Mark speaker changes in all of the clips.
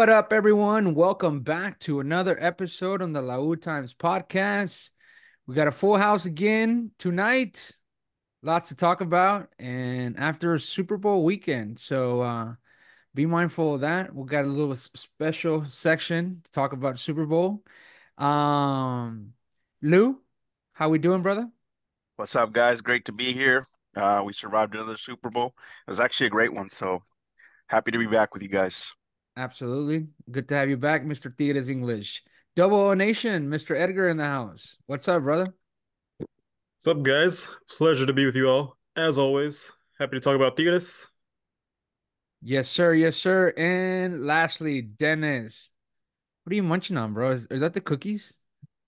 Speaker 1: What up, everyone? Welcome back to another episode on the La U Times podcast. We got a full house again tonight. Lots to talk about, and after Super Bowl weekend. So uh, be mindful of that. We got a little special section to talk about Super Bowl. Um, Lou, how we doing, brother?
Speaker 2: What's up, guys? Great to be here. Uh, we survived another Super Bowl. It was actually a great one, so happy to be back with you guys.
Speaker 1: Absolutely. Good to have you back, Mr. Tigres English. Double L Nation, Mr. Edgar in the house. What's up, brother?
Speaker 3: What's up, guys? Pleasure to be with you all. As always, happy to talk about Tigres.
Speaker 1: Yes, sir. Yes, sir. And lastly, Dennis. What are you munching on, bro? Is, are that the cookies?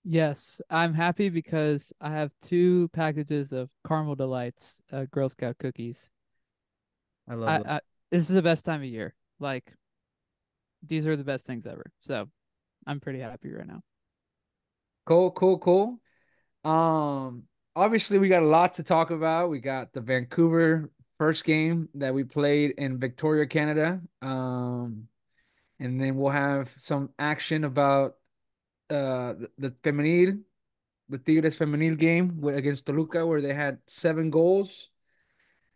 Speaker 4: Yes, I'm happy because I have two packages of caramel delights, uh, Girl Scout cookies.
Speaker 1: I love
Speaker 4: I,
Speaker 1: it.
Speaker 4: I, this is the best time of year. Like, these are the best things ever. So, I'm pretty happy right now.
Speaker 1: Cool, cool, cool. Um, obviously we got lots to talk about. We got the Vancouver first game that we played in Victoria, Canada. Um, and then we'll have some action about uh the, the femenil, the Tigres femenil game against Toluca, where they had seven goals.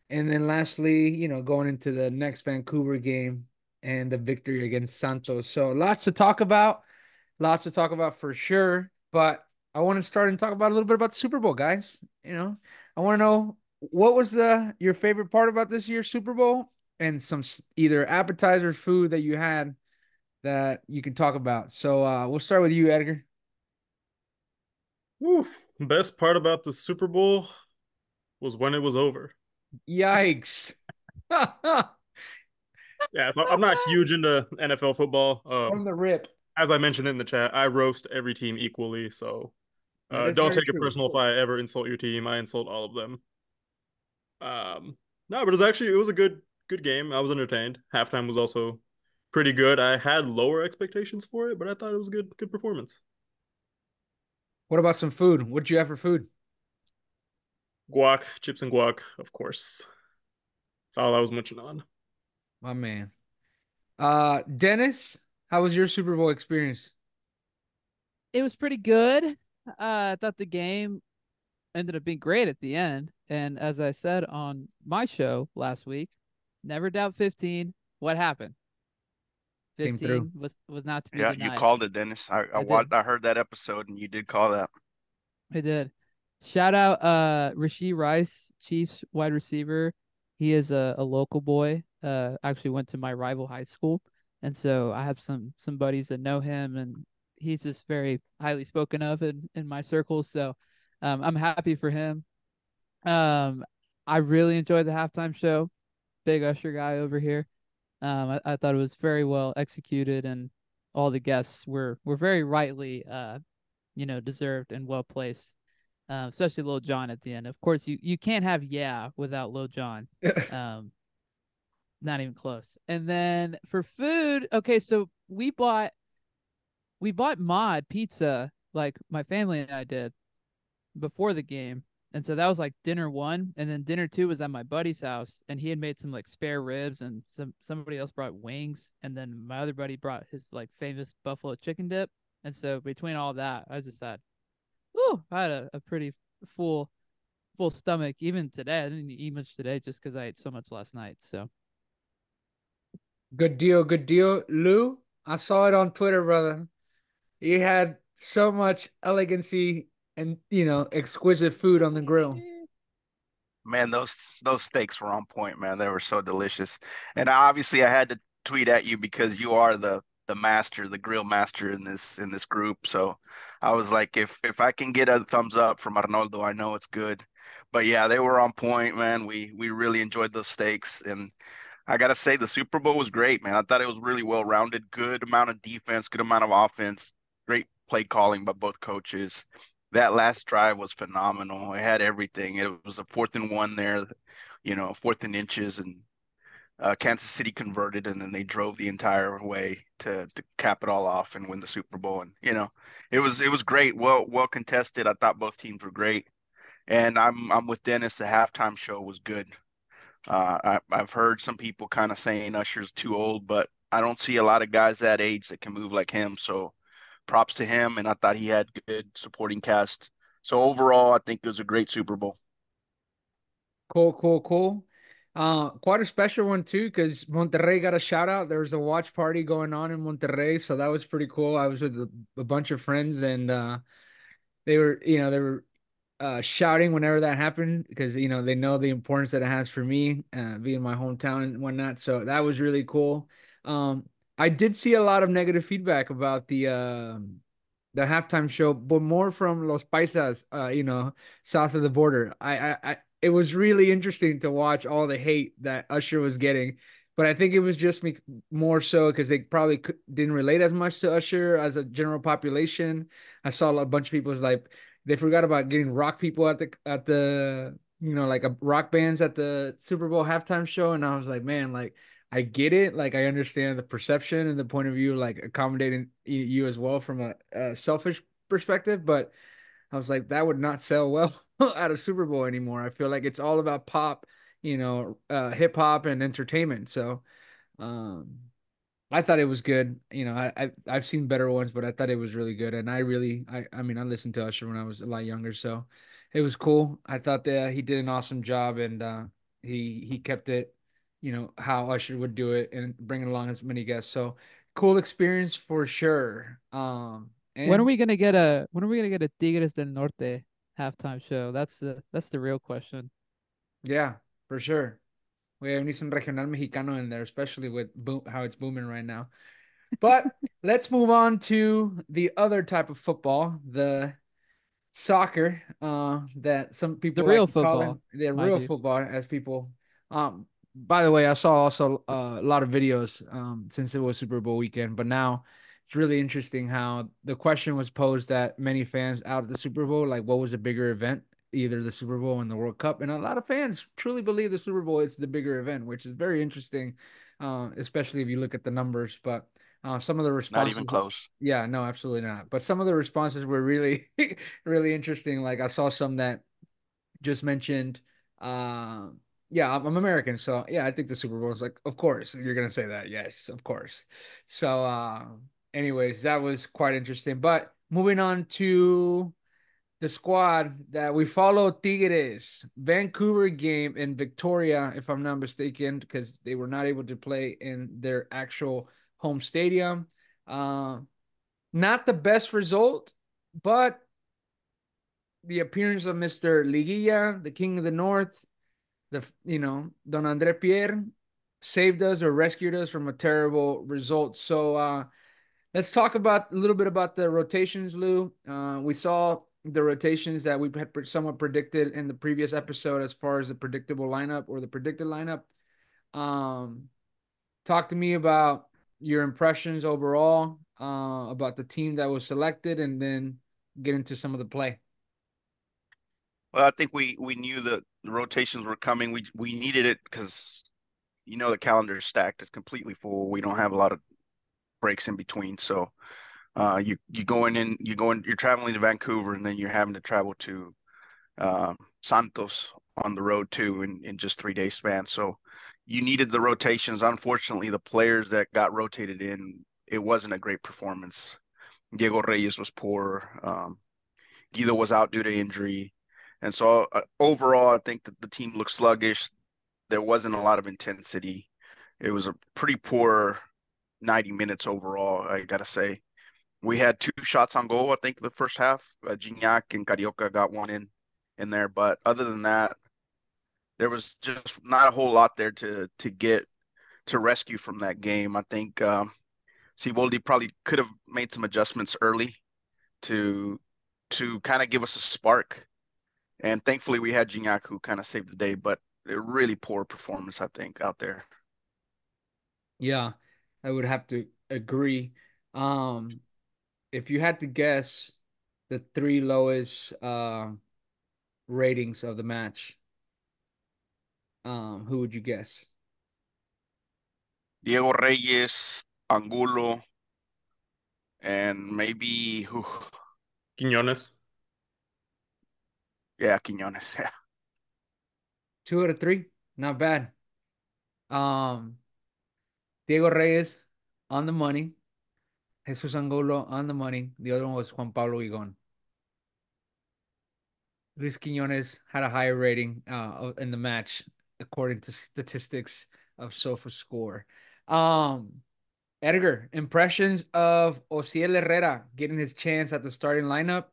Speaker 1: And then lastly, you know, going into the next Vancouver game and the victory against Santos. So lots to talk about, lots to talk about for sure. But I want to start and talk about a little bit about the Super Bowl, guys. You know, I want to know what was the your favorite part about this year's Super Bowl and some either appetizer food that you had that you can talk about. So uh, we'll start with you, Edgar.
Speaker 3: Oof. Best part about the Super Bowl was when it was over.
Speaker 1: Yikes.
Speaker 3: yeah, so I'm not huge into NFL football. Um,
Speaker 1: From the rip.
Speaker 3: As I mentioned in the chat, I roast every team equally. So uh, don't take true. it personal if I ever insult your team. I insult all of them. Um, no, but it was actually it was a good good game. I was entertained. Halftime was also pretty good. I had lower expectations for it, but I thought it was a good good performance.
Speaker 1: What about some food? What'd you have for food?
Speaker 3: Guac, chips and guac, of course. That's all I was munching on.
Speaker 1: My man. Uh Dennis, how was your Super Bowl experience?
Speaker 4: It was pretty good. Uh, I thought the game ended up being great at the end. And as I said on my show last week, never doubt 15. What happened? 15 was was not to be
Speaker 2: Yeah,
Speaker 4: denied.
Speaker 2: you called it, Dennis. I I, I, I heard that episode and you did call that.
Speaker 4: I did. Shout out uh Rashee Rice, Chiefs wide receiver. He is a, a local boy. Uh actually went to my rival high school. And so I have some some buddies that know him and he's just very highly spoken of in, in my circles. So um I'm happy for him. Um I really enjoyed the halftime show. Big Usher guy over here. Um I, I thought it was very well executed and all the guests were were very rightly uh you know deserved and well placed uh, especially Lil Jon at the end. Of course, you you can't have yeah without Lil Jon. um, not even close. And then for food, okay, so we bought we bought Mod pizza, like my family and I did, before the game. And so that was like dinner one, and then dinner two was at my buddy's house, and he had made some like spare ribs, and some somebody else brought wings, and then my other buddy brought his like famous buffalo chicken dip. And so between all that, I just had Ooh, I had a, a pretty full full stomach even today. I didn't eat much today just because I ate so much last night. So
Speaker 1: good deal, good deal. Lou, I saw it on Twitter, brother. You had so much elegancy and you know exquisite food on the grill.
Speaker 2: Man, those those steaks were on point, man. They were so delicious. And obviously I had to tweet at you because you are the the master, the grill master in this in this group. So I was like, if if I can get a thumbs up from Arnoldo, I know it's good. But yeah, they were on point, man. We we really enjoyed those steaks, and I gotta say the Super Bowl was great, man. I thought it was really well rounded, good amount of defense, good amount of offense, great play calling by both coaches. That last drive was phenomenal. It had everything. It was a fourth and one there, you know, fourth and inches, and uh, Kansas City converted, and then they drove the entire way to to cap it all off and win the Super Bowl. And you know, it was it was great, well well contested. I thought both teams were great, and I'm I'm with Dennis. The halftime show was good. Uh, I, I've heard some people kind of saying Usher's too old, but I don't see a lot of guys that age that can move like him. So props to him. And I thought he had good supporting cast. So overall, I think it was a great Super Bowl.
Speaker 1: Cool, cool, cool. Uh, quite a special one too, because Monterrey got a shout out. There was a watch party going on in Monterrey, so that was pretty cool. I was with a, a bunch of friends, and uh, they were, you know, they were uh, shouting whenever that happened because you know they know the importance that it has for me, uh, being my hometown and whatnot. So that was really cool. Um, I did see a lot of negative feedback about the uh, the halftime show, but more from Los Paisas, uh, you know, south of the border. I, I, I it was really interesting to watch all the hate that Usher was getting. But I think it was just me more so because they probably didn't relate as much to Usher as a general population. I saw a bunch of people was like they forgot about getting rock people at the at the you know like a rock bands at the Super Bowl halftime show, and I was like, man, like I get it, like I understand the perception and the point of view, like accommodating you as well from a, a selfish perspective, but I was like, that would not sell well at a Super Bowl anymore. I feel like it's all about pop, you know, uh, hip hop and entertainment. So, um, I thought it was good. You know, I, I I've seen better ones, but I thought it was really good. And I really, I I mean, I listened to Usher when I was a lot younger, so it was cool. I thought that he did an awesome job, and uh, he he kept it, you know, how Usher would do it, and bringing along as many guests. So cool experience for sure. Um,
Speaker 4: and when are we gonna get a when are we gonna get a Tigres del Norte halftime show? That's the that's the real question.
Speaker 1: Yeah, for sure. We have need some regional mexicano in there, especially with boom, how it's booming right now. But let's move on to the other type of football, the soccer, uh, that some people
Speaker 4: the real football,
Speaker 1: the real football, as people. Um, by the way, I saw also uh, a lot of videos um since it was Super Bowl weekend, but now it's really interesting how the question was posed that many fans out of the Super Bowl, like what was a bigger event, either the Super Bowl and the World Cup, and a lot of fans truly believe the Super Bowl is the bigger event, which is very interesting, uh, especially if you look at the numbers. But uh, some of the responses,
Speaker 2: not even close.
Speaker 1: Yeah, no, absolutely not. But some of the responses were really, really interesting. Like I saw some that just mentioned. Uh, yeah, I'm, I'm American, so yeah, I think the Super Bowl is like, of course, you're gonna say that. Yes, of course. So, uh, anyways, that was quite interesting. But moving on to the squad that we follow Tigres Vancouver game in Victoria, if I'm not mistaken, because they were not able to play in their actual home stadium. Uh, not the best result, but the appearance of Mr. Liguilla, the King of the North, the you know Don Andre Pierre saved us or rescued us from a terrible result. So uh, let's talk about a little bit about the rotations, Lou. Uh, we saw the rotations that we had somewhat predicted in the previous episode as far as the predictable lineup or the predicted lineup. Um, talk to me about your impressions overall uh, about the team that was selected, and then get into some of the play.
Speaker 2: Well, I think we we knew that the rotations were coming. We we needed it because you know the calendar is stacked. It's completely full. We don't have a lot of breaks in between. So uh, you you going in, you going, you're traveling to Vancouver, and then you're having to travel to uh, Santos on the road too in, in just three day span. So you needed the rotations. Unfortunately, the players that got rotated in, it wasn't a great performance. Diego Reyes was poor. Um, Guido was out due to injury. And so uh, overall, I think that the team looked sluggish. There wasn't a lot of intensity. It was a pretty poor 90 minutes overall, I got to say. We had two shots on goal, I think, the first half. Uh, Gignac and Carioca got one in in there, but other than that, there was just not a whole lot there to to get to rescue from that game. I think um, probably could have made some adjustments early to to kind of give us a spark. And thankfully, we had Gignac who kind of saved the day, but a really poor performance, I think, out there.
Speaker 1: Yeah, I would have to agree. Um, if you had to guess the three lowest uh, ratings of the match, um, who would you guess?
Speaker 2: Diego Reyes, Angulo, and maybe who?
Speaker 3: Quiñones.
Speaker 2: Yeah, Quiñones. Yeah.
Speaker 1: Two out of three, not bad. Um, Diego Reyes, on the money. Jesus Angulo on the money. The other one was Juan Pablo Vigon. Luis Quiñones had a higher rating uh, in the match, according to statistics of SofaScore. Um, Edgar, impressions of Osiel Herrera getting his chance at the starting lineup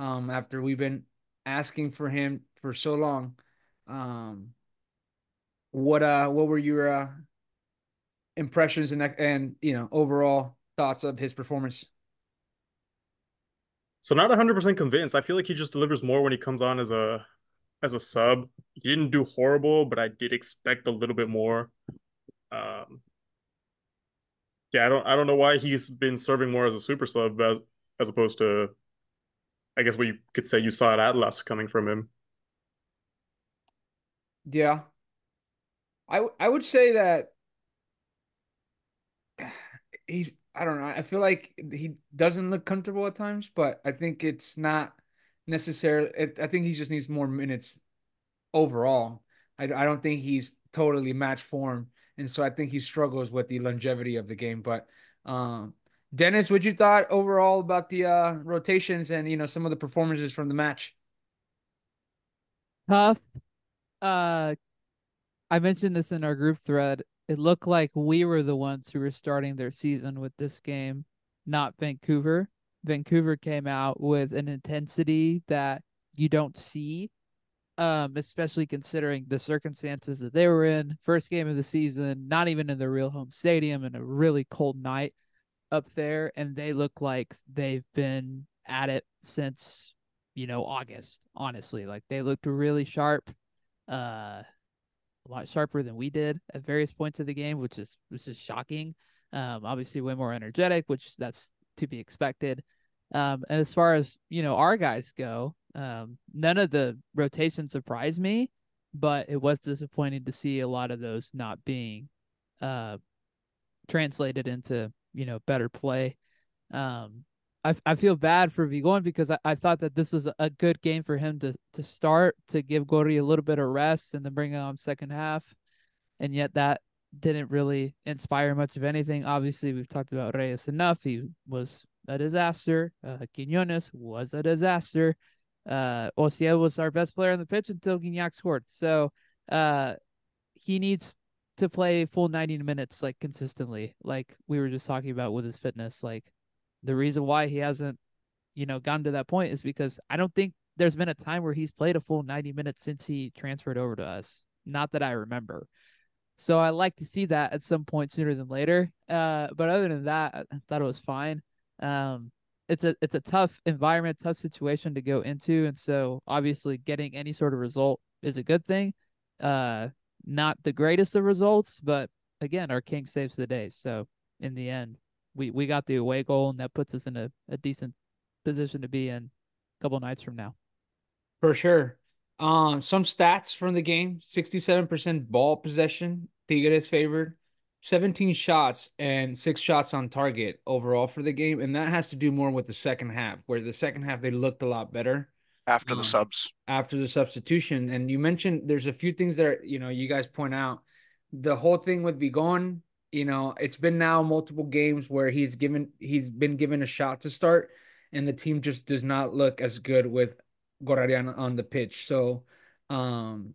Speaker 1: um, after we've been asking for him for so long. Um, what uh, what were your uh, impressions and and you know overall thoughts of his performance?
Speaker 3: So not 100% convinced. I feel like he just delivers more when he comes on as a as a sub. He didn't do horrible, but I did expect a little bit more. Um, yeah, I don't I don't know why he's been serving more as a super sub as as opposed to I guess what you could say you saw at Atlas coming from him.
Speaker 1: Yeah. I I would say that he's I don't know. I feel like he doesn't look comfortable at times, but I think it's not necessarily. I think he just needs more minutes overall. I, I don't think he's totally match form, and so I think he struggles with the longevity of the game. But um, Dennis, what you thought overall about the uh, rotations and you know some of the performances from the match?
Speaker 4: Tough. Uh, I mentioned this in our group thread it looked like we were the ones who were starting their season with this game, not Vancouver. Vancouver came out with an intensity that you don't see, um, especially considering the circumstances that they were in. First game of the season, not even in the real home stadium, in a really cold night up there, and they look like they've been at it since you know August. Honestly, like they looked really sharp. Uh, a lot sharper than we did at various points of the game, which is which is shocking. Um, obviously, way more energetic, which that's to be expected. Um, and as far as you know, our guys go, um, none of the rotation surprised me, but it was disappointing to see a lot of those not being uh, translated into you know better play. Um, I, I feel bad for Vigon because I, I thought that this was a good game for him to to start to give Gori a little bit of rest and then bring him on second half, and yet that didn't really inspire much of anything. Obviously, we've talked about Reyes enough. He was a disaster. Uh, Quiñones was a disaster. Uh, Osiel was our best player on the pitch until Gignac scored. So, uh, he needs to play full 90 minutes like consistently, like we were just talking about with his fitness. Like the reason why he hasn't, you know, gotten to that point is because I don't think there's been a time where he's played a full 90 minutes since he transferred over to us. Not that I remember. So I like to see that at some point sooner than later. Uh, but other than that, I thought it was fine. Um, it's a it's a tough environment, tough situation to go into, and so obviously getting any sort of result is a good thing. Uh, not the greatest of results, but again, our king saves the day. So in the end, we we got the away goal, and that puts us in a, a decent position to be in a couple nights from now.
Speaker 1: For sure. Um, some stats from the game: sixty-seven percent ball possession. Tigres favored. 17 shots and six shots on target overall for the game. And that has to do more with the second half, where the second half they looked a lot better.
Speaker 2: After the um, subs.
Speaker 1: After the substitution. And you mentioned there's a few things that, are, you know, you guys point out. The whole thing with Vigon you know, it's been now multiple games where he's given he's been given a shot to start, and the team just does not look as good with Gorriarán on the pitch. So, um,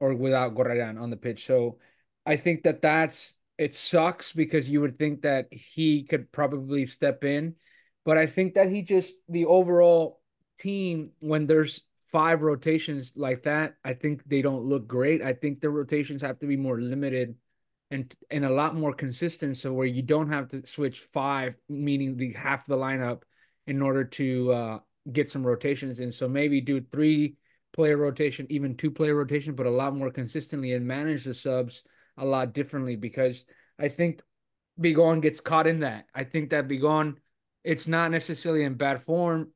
Speaker 1: or without Gorriarán on the pitch. So, I think that that's it sucks because you would think that he could probably step in, but I think that he just the overall team when there's five rotations like that, I think they don't look great. I think the rotations have to be more limited and and a lot more consistent so where you don't have to switch five meaning the half the lineup in order to uh, get some rotations in. So maybe do three player rotation even two player rotation but a lot more consistently and manage the subs a lot differently because i think Vigon gets caught in that. I think that Vigon it's not necessarily in bad form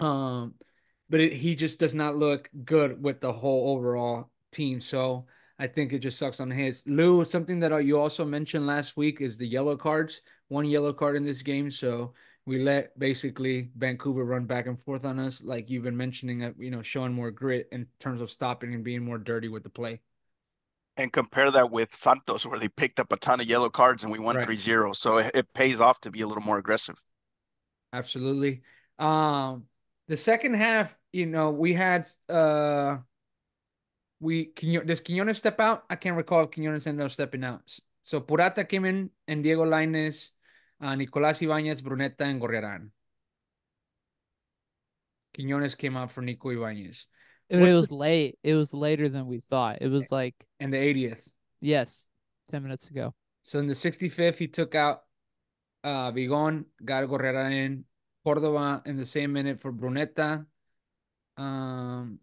Speaker 1: um but it, he just does not look good with the whole overall team. So I think it just sucks on his. Lou, something that you also mentioned last week is the yellow cards. One yellow card in this game, so we let basically Vancouver run back and forth on us, like you've been mentioning, uh, you know, showing more grit in terms of stopping and being more dirty with the play.
Speaker 2: and compare that with Santos, where they picked up a ton of yellow cards and we won
Speaker 1: Right.
Speaker 2: 3-0. So it, it pays off to be a little more aggressive.
Speaker 1: Absolutely. Um, the second half, you know, we had uh we Quino, does Quinones step out? I can't recall if Quinones ended up stepping out. So Purata came in and Diego Lainez, uh, Nicolás Ibáñez, Brunetta, and Gorriarán. Quinones came out for Nico Ibáñez.
Speaker 4: It, was
Speaker 1: the-
Speaker 4: late. It was later than we thought. It was like
Speaker 1: in the 80th.
Speaker 4: yes, ten minutes ago.
Speaker 1: So in the 65th, he took out uh Vigon, got Gorriarán in, Cordova in the same minute for Brunetta. Um,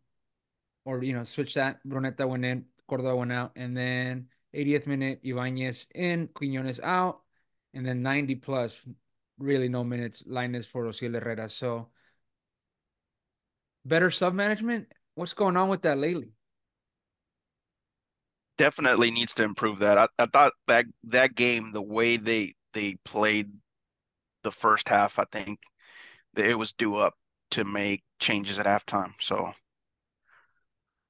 Speaker 1: or you know, switch that. Brunetta went in, Cordova went out, and then 80th minute, Ibanez in, Quinones out, and then 90 plus, really no minutes, Lainez for Osiel Herrera. So better sub management. What's going on with that lately?
Speaker 2: Definitely needs to improve that. I, I thought that that game, the way they they played the first half, I think it was due up to make changes at halftime. So,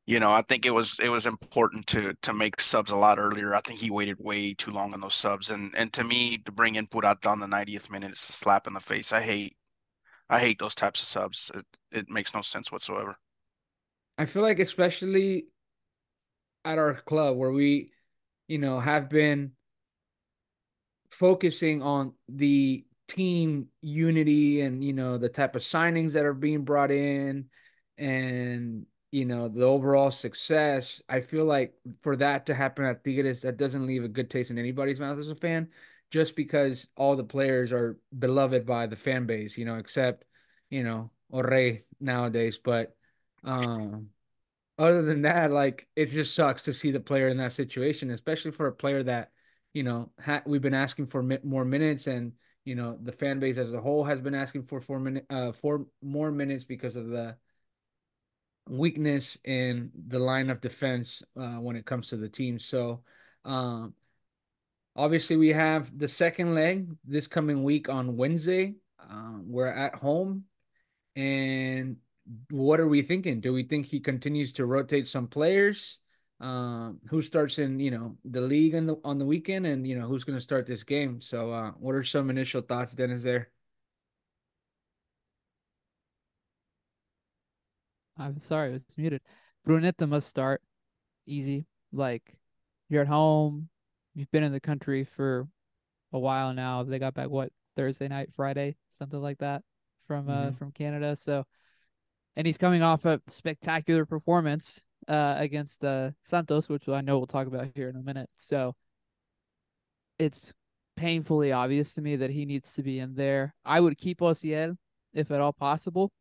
Speaker 2: you know, I think it was it was important to to make subs a lot earlier. I think he waited way too long on those subs, and and to me, to bring in Purata on the 90th minute is a slap in the face. I hate I hate those types of subs. It it makes no sense whatsoever.
Speaker 1: I feel like especially at our club where we, you know, have been focusing on the team unity and you know the type of signings that are being brought in and you know the overall success i feel like for that to happen at tigres that doesn't leave a good taste in anybody's mouth as a fan just because all the players are beloved by the fan base you know except you know Orre nowadays. But um other than that, like it just sucks to see the player in that situation, especially for a player that, you know, ha- we've been asking for mi- more minutes, and you know the fan base as a whole has been asking for four minute, uh, four more minutes because of the weakness in the line of defense uh, when it comes to the team. So, um, obviously, we have the second leg this coming week on Wednesday. Um, we're at home, and what are we thinking? Do we think he continues to rotate some players? Um, who starts in, you know, the league on the on the weekend, and you know who's going to start this game? So, uh, what are some initial thoughts, Dennis? There.
Speaker 4: I'm sorry, it was muted. Brunetta must start easy. Like you're at home, you've been in the country for a while now. They got back what Thursday night, Friday, something like that from uh
Speaker 1: Mhm.
Speaker 4: from Canada. So and he's coming off a spectacular performance uh against uh Santos, which I know we'll talk about here in a minute. So it's painfully obvious to me that he needs to be in there. I would keep Osiel if at all possible.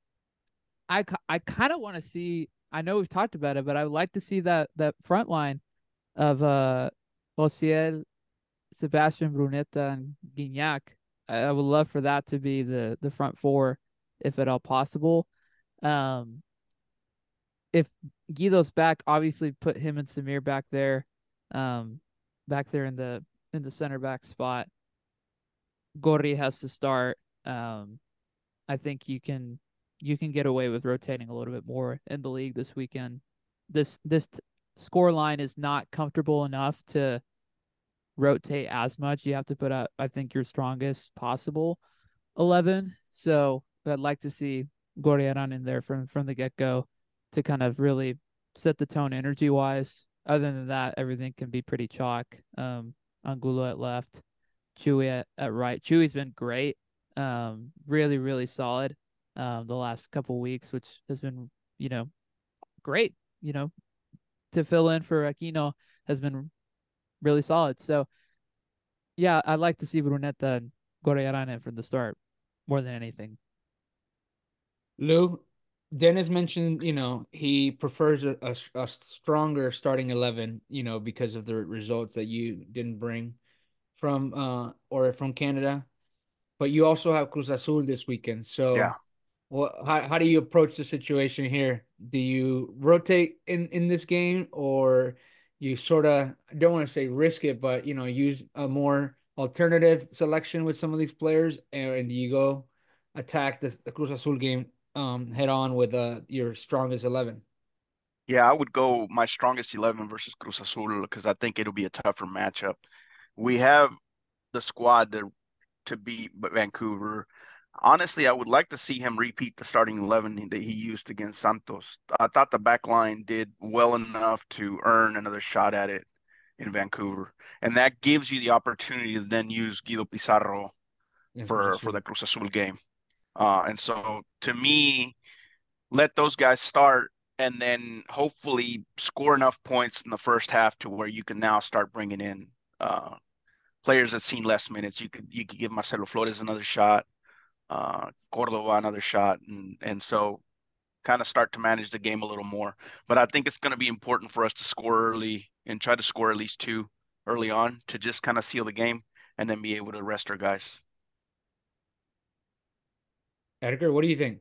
Speaker 4: I, I kind of want to see. I know we've talked about it, but I would like to see that that front line of uh Osiel, Sebastian Brunetta, and Gignac. I, I would love for that to be the the front four, if at all possible. Um, if Guido's back, obviously put him and Samir back there, um, back there in the in the center back spot. Gori has to start. Um, I think you can you can get away with rotating a little bit more in the league this weekend. This this t- score line is not comfortable enough to rotate as much. You have to put up, I think, your strongest possible eleven. So I'd like to see Gorriarán in there from from the get go to kind of really set the tone energy wise. Other than that, everything can be pretty chalk. Um, Angulo at left, Chuy at, at right. Chuy's been great. Um, really, really solid. Um, the last couple weeks, which has been, you know, great. You know, to fill in for Aquino has been really solid. So, yeah, I'd like to see Brunetta and Gorearana from the start more than anything.
Speaker 1: Lou, Dennis mentioned, you know, he prefers a, a, a stronger starting 11, you know, because of the results that you didn't bring from uh or from Canada. But you also have Cruz Azul this weekend. So
Speaker 2: Yeah.
Speaker 1: Well, how how do you approach the situation here? Do you rotate in in this game, or you sort of don't want to say risk it, but you know use a more alternative selection with some of these players, and, do you go attack the, the Cruz Azul game um head on with uh your strongest eleven?
Speaker 2: Yeah, I would go my strongest 11 versus Cruz Azul because I think it'll be a tougher matchup. We have the squad to, to beat Vancouver. Honestly, I would like to see him repeat the starting 11 that he used against Santos. I thought the back line did well enough to earn another shot at it in Vancouver. And that gives you the opportunity to then use Guido Pizarro for, for the Cruz Azul game. Uh, and so to me, let those guys start and then hopefully score enough points in the first half to where you can now start bringing in uh, players that seen less minutes. You could you could give Marcelo Flores another shot, uh, Cordova another shot, and and so kind of start to manage the game a little more. But I think it's going to be important for us to score early and try to score at least two early on to just kind of seal the game and then be able to rest our guys.
Speaker 1: Edgar, what do you think?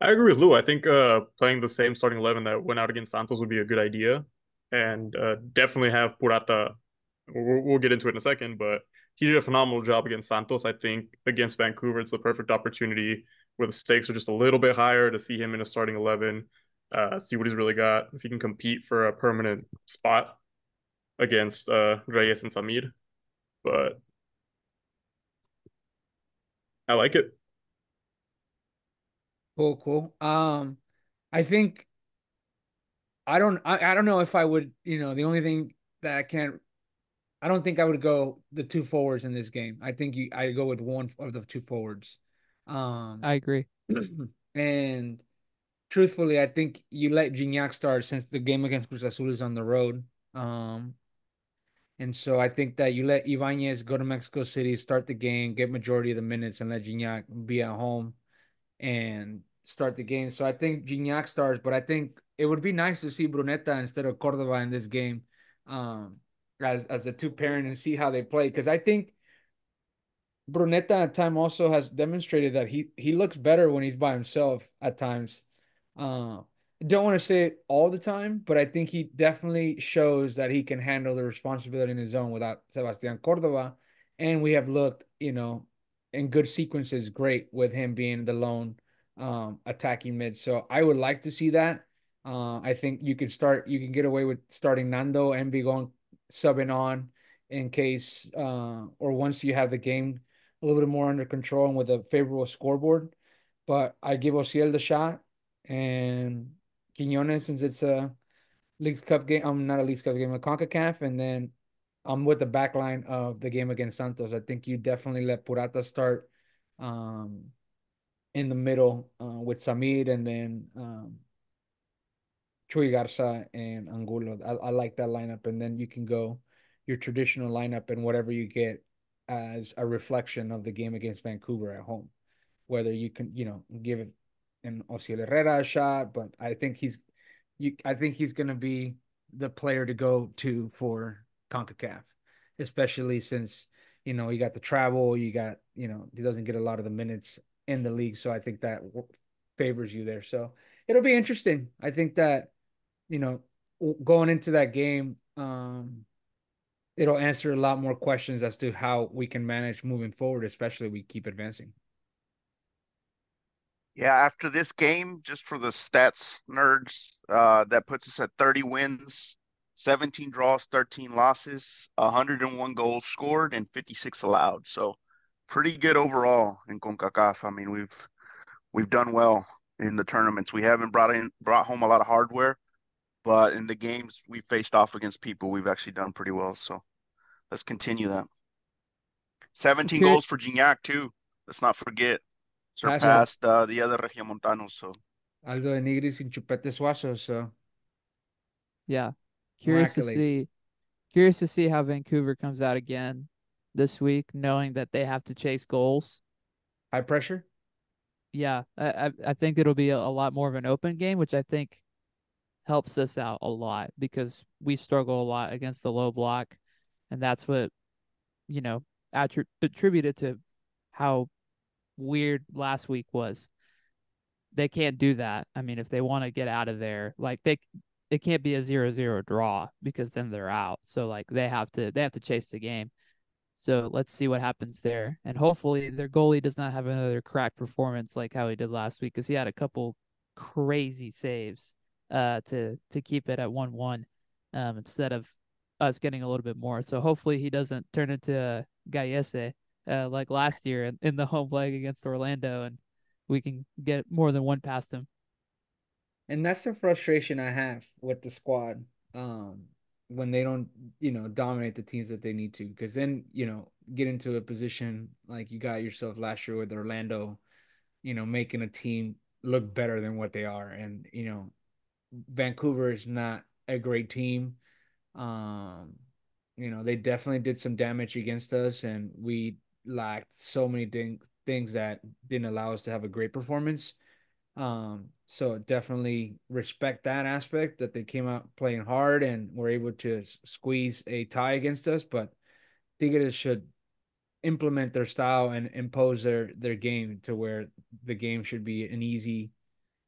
Speaker 3: I agree with Lou. I think uh, playing the same starting eleven that went out against Santos would be a good idea, and uh, definitely have Purata. We'll, we'll, get into it in a second, but he did a phenomenal job against Santos. I think against Vancouver, it's the perfect opportunity where the stakes are just a little bit higher to see him in a starting eleven, uh, see what he's really got. If he can compete for a permanent spot against uh, Reyes and Samir, but I like it.
Speaker 1: Cool, cool. Um, I think I don't I, I don't know if I would, you know, the only thing that I can't I don't think I would go the two forwards in this game. I think you I go with one of the two forwards. Um
Speaker 4: I agree.
Speaker 1: and truthfully, I think you let Gignac start since the game against Cruz Azul is on the road. Um and so I think that you let Ibanez go to Mexico City, start the game, get majority of the minutes, and let Gignac be at home and start the game. So I think Gignac starts, but I think it would be nice to see Brunetta instead of Cordova in this game um, as as a two parent and see how they play. Because I think Brunetta at time also has demonstrated that he he looks better when he's by himself at times. Uh, don't want to say it all the time, but I think he definitely shows that he can handle the responsibility in his own without Sebastian Cordova. And we have looked, you know, in good sequences great with him being the lone um, attacking mid. So I would like to see that. Uh, I think you can start, you can get away with starting Nando and be going subbing on in case, uh, or once you have the game a little bit more under control and with a favorable scoreboard. But I give Osiel the shot and Quinones since it's a League Cup game. I'm not a League Cup game, a CONCACAF, and then I'm with the back line of the game against Santos. I think you definitely let Purata start um, in the middle uh, with Samir and then um, Chuy Garza and Angulo. I, I like that lineup. And then you can go your traditional lineup and whatever you get as a reflection of the game against Vancouver at home. Whether you can, you know, give an Osiel Herrera a shot, but I think he's you I think he's gonna be the player to go to for CONCACAF, especially since, you know, you got the travel, you got, you know, he doesn't get a lot of the minutes in the league. So I think that favors you there. So it'll be interesting. I think that, you know, going into that game, um, it'll answer a lot more questions as to how we can manage moving forward, especially we keep advancing.
Speaker 2: Yeah, after this game, just for the stats nerds, uh, that puts us at 30 wins, 17 draws, 13 losses, 101 goals scored, and 56 allowed. So pretty good overall in CONCACAF. I mean, we've we've done well in the tournaments. We haven't brought in brought home a lot of hardware, but in the games we faced off against people, we've actually done pretty well. So let's continue that. 17 okay. goals for Gignac too. Let's not forget. Surpassed uh, the other Regiomontanos. So
Speaker 1: Aldo de Nigris and Chupete Suazo. So
Speaker 4: yeah, Curious to see, curious to see how Vancouver comes out again this week, knowing that they have to chase goals.
Speaker 1: High pressure.
Speaker 4: Yeah, I I think it'll be a, a lot more of an open game, which I think helps us out a lot because we struggle a lot against the low block, and that's what you know attri- attributed to how weird last week was. They can't do that. I mean, if they want to get out of there, like they it can't be a zero zero draw because then they're out. So like they have to they have to chase the game. So let's see what happens there. And hopefully their goalie does not have another crack performance like how he did last week because he had a couple crazy saves uh, to to keep it at one one um, instead of us getting a little bit more. So hopefully he doesn't turn into a Gallese uh, like last year in, in the home leg against Orlando, and we can get more than one past him.
Speaker 1: And that's the frustration I have with the squad. Um, when they don't, you know, dominate the teams that they need to, because then, you know, get into a position like you got yourself last year with Orlando, you know, making a team look better than what they are. And, you know, Vancouver is not a great team. Um, you know, they definitely did some damage against us, and we lacked so many thing, things that didn't allow us to have a great performance. Um, so definitely respect that aspect that they came out playing hard and were able to squeeze a tie against us. But think Tigres should implement their style and impose their their game to where the game should be an easy,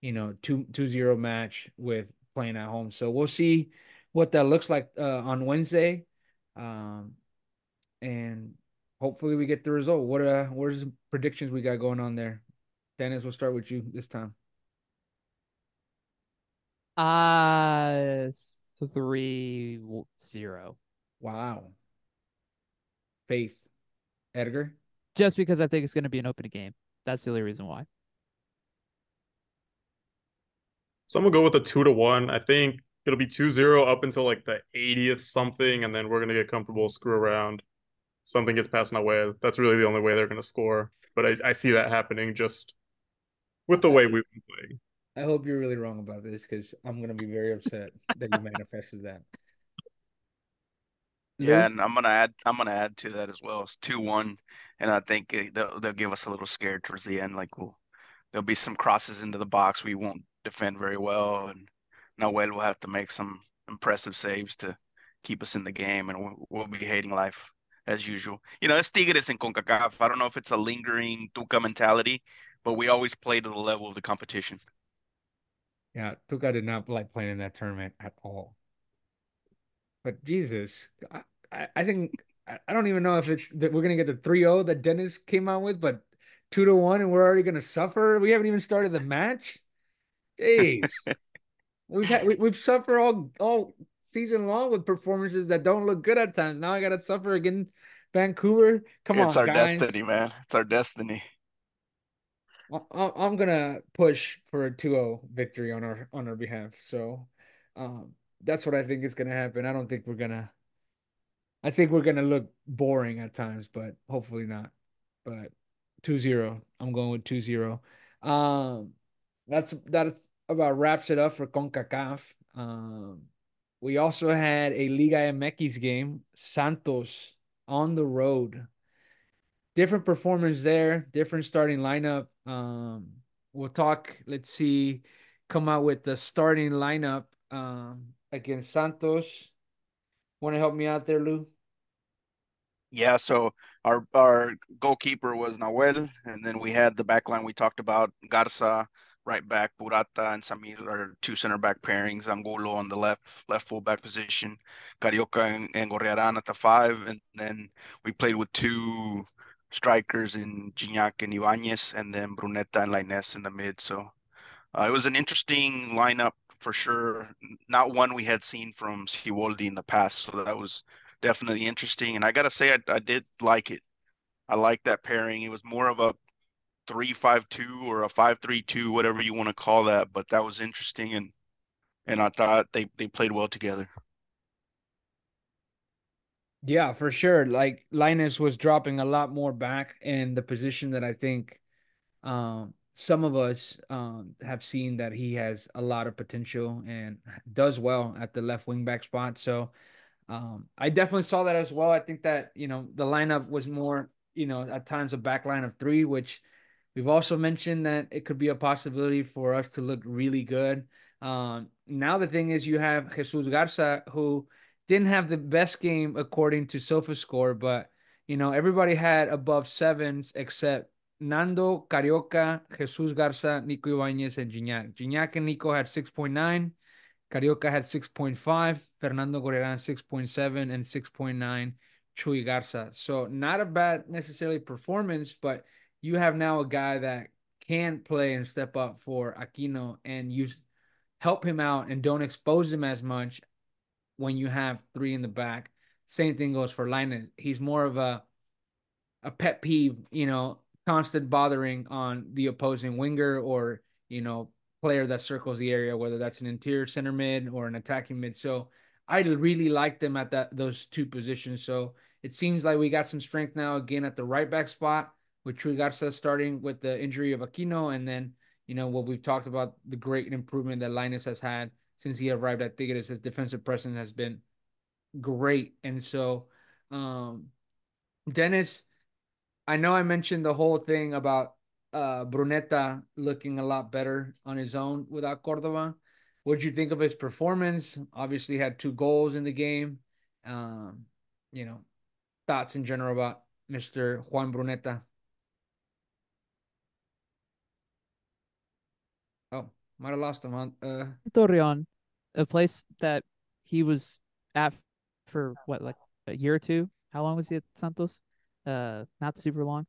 Speaker 1: you know, two two zero match with playing at home. So we'll see what that looks like uh, on Wednesday, um, and hopefully we get the result. What uh, what are some predictions we got going on there? Dennis, we'll start with you this time.
Speaker 4: Uh three zero.
Speaker 1: Wow. Faith. Edgar?
Speaker 4: Just because I think it's going to be an open game. That's the only reason why.
Speaker 3: So I'm gonna go with a two to one. I think it'll be 2-0 up until like the 80th something, and then we're gonna get comfortable, screw around. Something gets passed my way. That's really the only way they're gonna score. But I, I see that happening just with the way we've been playing.
Speaker 1: I hope you're really wrong about this because I'm gonna be very upset that you manifested that.
Speaker 2: Yeah, and I'm gonna add I'm gonna add to that as well. It's two one, and I think they'll they'll give us a little scare towards the end. Like we'll there'll be some crosses into the box we won't defend very well, and Nahuel will have to make some impressive saves to keep us in the game, and we'll, we'll be hating life as usual. You know, it's Tigres in CONCACAF. I don't know if it's a lingering Tuca mentality, but we always play to the level of the competition.
Speaker 1: Yeah, Tuca did not like playing in that tournament at all. But Jesus, I, I think I don't even know if it's that we're gonna get the 3-0 that Dennis came out with, but two to one, and we're already gonna suffer. We haven't even started the match. Jeez, we've had we, have suffered all all season long with performances that don't look good at times. Now I gotta suffer again. Vancouver, come
Speaker 2: it's
Speaker 1: on,
Speaker 2: it's our
Speaker 1: guys.
Speaker 2: destiny, man. It's our destiny.
Speaker 1: I'm gonna push for a 2-0 victory on our on our behalf. So, um, that's what I think is gonna happen. I don't think we're gonna I think we're gonna look boring at times, but hopefully not. But 2-0. I'm going with 2-0. Um, that's that's about wraps it up for CONCACAF. Um, we also had a Liga MX game, Santos on the road. Different performance there, different starting lineup. Um, we'll talk. Let's see, come out with the starting lineup um, against Santos. Want to help me out there, Lou?
Speaker 2: Yeah, so our our goalkeeper was Nahuel, and then we had the back line we talked about, Garza, right back, Purata and Samir are two center back pairings, Angulo on the left left full back position, Carioca and, and Gorriaran at the five, and then we played with two strikers in Gignac and Ibanez, and then Brunetta and Lainez in the mid. So uh, it was an interesting lineup for sure. Not one we had seen from Siboldi in the past. So that was definitely interesting. And I got to say, I, I did like it. I like that pairing. It was more of a three-five-two or a five-three-two, whatever you want to call that. But that was interesting. And, and I thought they, they played well together.
Speaker 1: Yeah, for sure. Like Lainez was dropping a lot more back in the position that I think um, some of us um, have seen that he has a lot of potential and does well at the left wing back spot. So um, I definitely saw that as well. I think that you know the lineup was more you know at times a back line of three, which we've also mentioned that it could be a possibility for us to look really good. Um, now the thing is you have Jesus Garza who didn't have the best game according to SofaScore, but you know everybody had above sevens except Nando, Carioca, Jesus Garza, Nico Ibanez, and Gignac. Gignac and Nico had 6.9. Carioca had 6.5. Fernando Gorriarán 6.7 and 6.9. Chuy Garza. So not a bad necessarily performance, but you have now a guy that can play and step up for Aquino and you help him out and don't expose him as much when you have three in the back. Same thing goes for Lainez. He's more of a a pet peeve, you know, constant bothering on the opposing winger or, you know, player that circles the area, whether that's an interior center mid or an attacking mid. So I really like them at that those two positions. So it seems like we got some strength now again at the right back spot with Chuy Garza starting with the injury of Aquino and then you know, what we've talked about the great improvement that Lainez has had since he arrived at Tigres. His defensive presence has been great. And so, um, Dennis, I know I mentioned the whole thing about uh, Brunetta looking a lot better on his own without Cordova. What'd you think of his performance? Obviously, had two goals in the game. Um, you know, thoughts in general about Mr. Juan Brunetta. Oh, might have lost him on uh
Speaker 4: Torreon, a place that he was at for what, like a year or two. How long was he at Santos? Uh, not super long.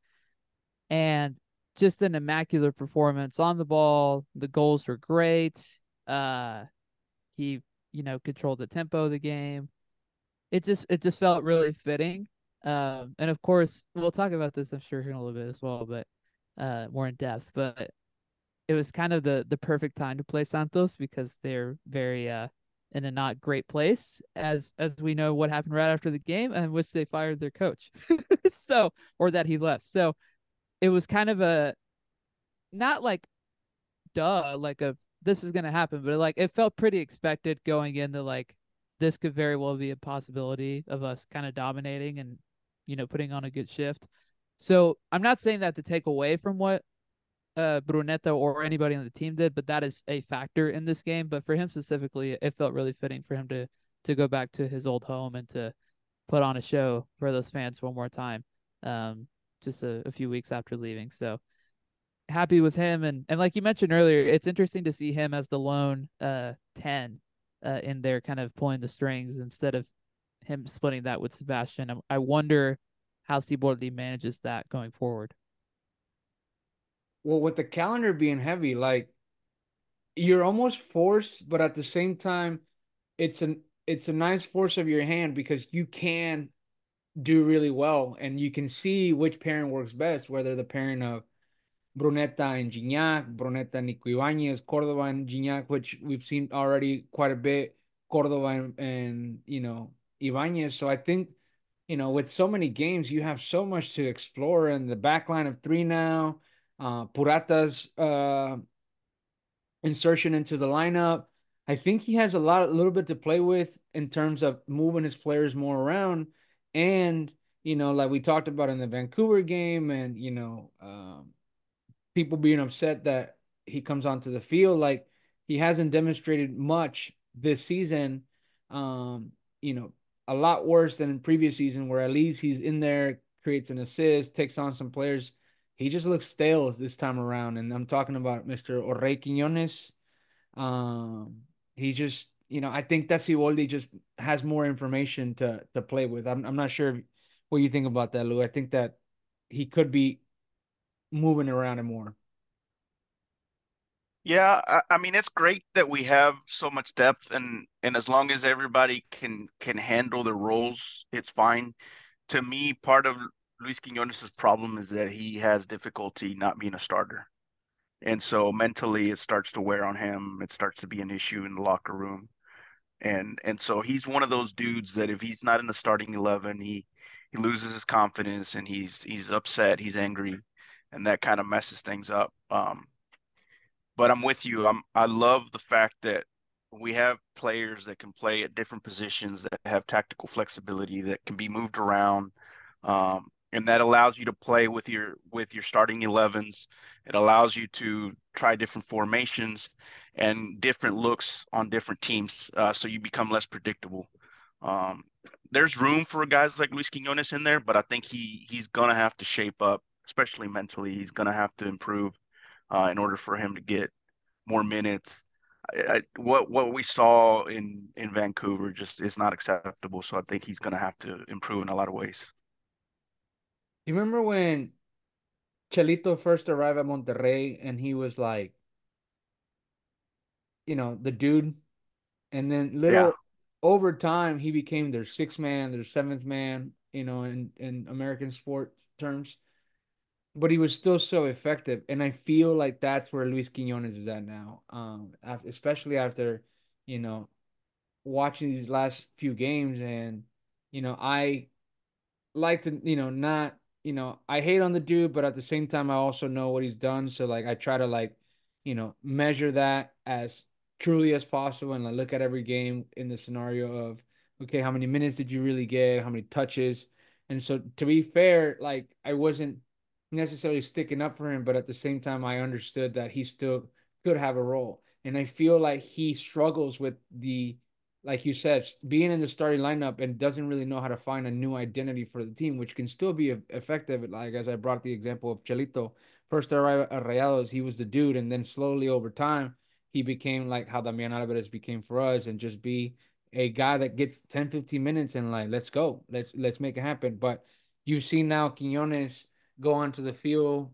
Speaker 4: And just an immaculate performance on the ball. The goals were great. Uh, he, you know, controlled the tempo of the game. It just, it just felt really fitting. Um, and of course, we'll talk about this, I'm sure, in a little bit as well, but uh, more in depth. But it was kind of the the perfect time to play Santos because they're very uh in a not great place as as we know what happened right after the game and which they fired their coach so or that he left so it was kind of a not like duh like a this is going to happen but like it felt pretty expected going into like this could very well be a possibility of us kind of dominating and you know putting on a good shift so i'm not saying that to take away from what uh, Brunetta or anybody on the team did, but that is a factor in this game. But for him specifically, it felt really fitting for him to to go back to his old home and to put on a show for those fans one more time. Um, just a, a few weeks after leaving, so happy with him. And and like you mentioned earlier, it's interesting to see him as the lone uh ten uh, in there, kind of pulling the strings instead of him splitting that with Sebastian. I, I wonder how Siboldi manages that going forward
Speaker 1: well, with the calendar being heavy, like you're almost forced, but at the same time, it's an it's a nice force of your hand because you can do really well and you can see which pairing works best, whether the pairing of Brunetta and Gignac, Brunetta, and Nico Ibanez, Cordova and Gignac, which we've seen already quite a bit, Cordova and, and you know, Ibanez. So I think, you know, with so many games, you have so much to explore in the back line of three now uh, Purata's uh, insertion into the lineup. I think he has a lot, a little bit to play with in terms of moving his players more around, and you know, like we talked about in the Vancouver game, and you know, um, people being upset that he comes onto the field. Like he hasn't demonstrated much this season. Um, you know, a lot worse than in previous season, where at least he's in there, creates an assist, takes on some players he just looks stale this time around. And I'm talking about Mr. Orey Quiñones. Um, he just, you know, I think that Siboldi just has more information to to play with. I'm I'm not sure what you think about that, Lou. I think that he could be moving around it more.
Speaker 2: Yeah, I, I, mean it's great that we have so much depth, and and as long as everybody can can handle the roles, it's fine. To me, part of Luis Quiñones' problem is that he has difficulty not being a starter. And so mentally it starts to wear on him. It starts to be an issue in the locker room. And and so he's one of those dudes that if he's not in the starting eleven, he he loses his confidence and he's he's upset, he's angry, and that kind of messes things up. Um, but I'm with you. I'm I love the fact that we have players that can play at different positions that have tactical flexibility that can be moved around um, and that allows you to play with your with your starting 11s it allows you to try different formations and different looks on different teams uh, so you become less predictable. Um, there's room for guys like Luis Quiñones in there but I think he he's gonna have to shape up especially mentally. He's gonna have to improve uh, in order for him to get more minutes. I, I, what what we saw in in Vancouver just is not acceptable so I think he's gonna have to improve in a lot of ways.
Speaker 1: Do you remember when Chelito first arrived at Monterrey and he was like, you know, the dude. And then little yeah. over time, he became their sixth man, their seventh man, you know, in, in American sports terms. But he was still so effective. And I feel like that's where Luis Quiñones is at now. Um, especially after, you know, watching these last few games and, you know, I like to, you know, not you know, I hate on the dude, but at the same time, I also know what he's done. So like, I try to like, you know, measure that as truly as possible, and I look at every game in the scenario of, okay, how many minutes did you really get? How many touches? And so to be fair, like I wasn't necessarily sticking up for him, but at the same time, I understood that he still could have a role. And I feel like he struggles with the like you said, being in the starting lineup and doesn't really know how to find a new identity for the team, which can still be effective. Like as I brought the example of Chelito, first arrived at Rayados, he was the dude, and then slowly over time, he became like how Damian Alvarez became for us, and just be a guy that gets 10, 15 minutes and like let's go, let's let's make it happen. But you see now Quiñones go onto the field,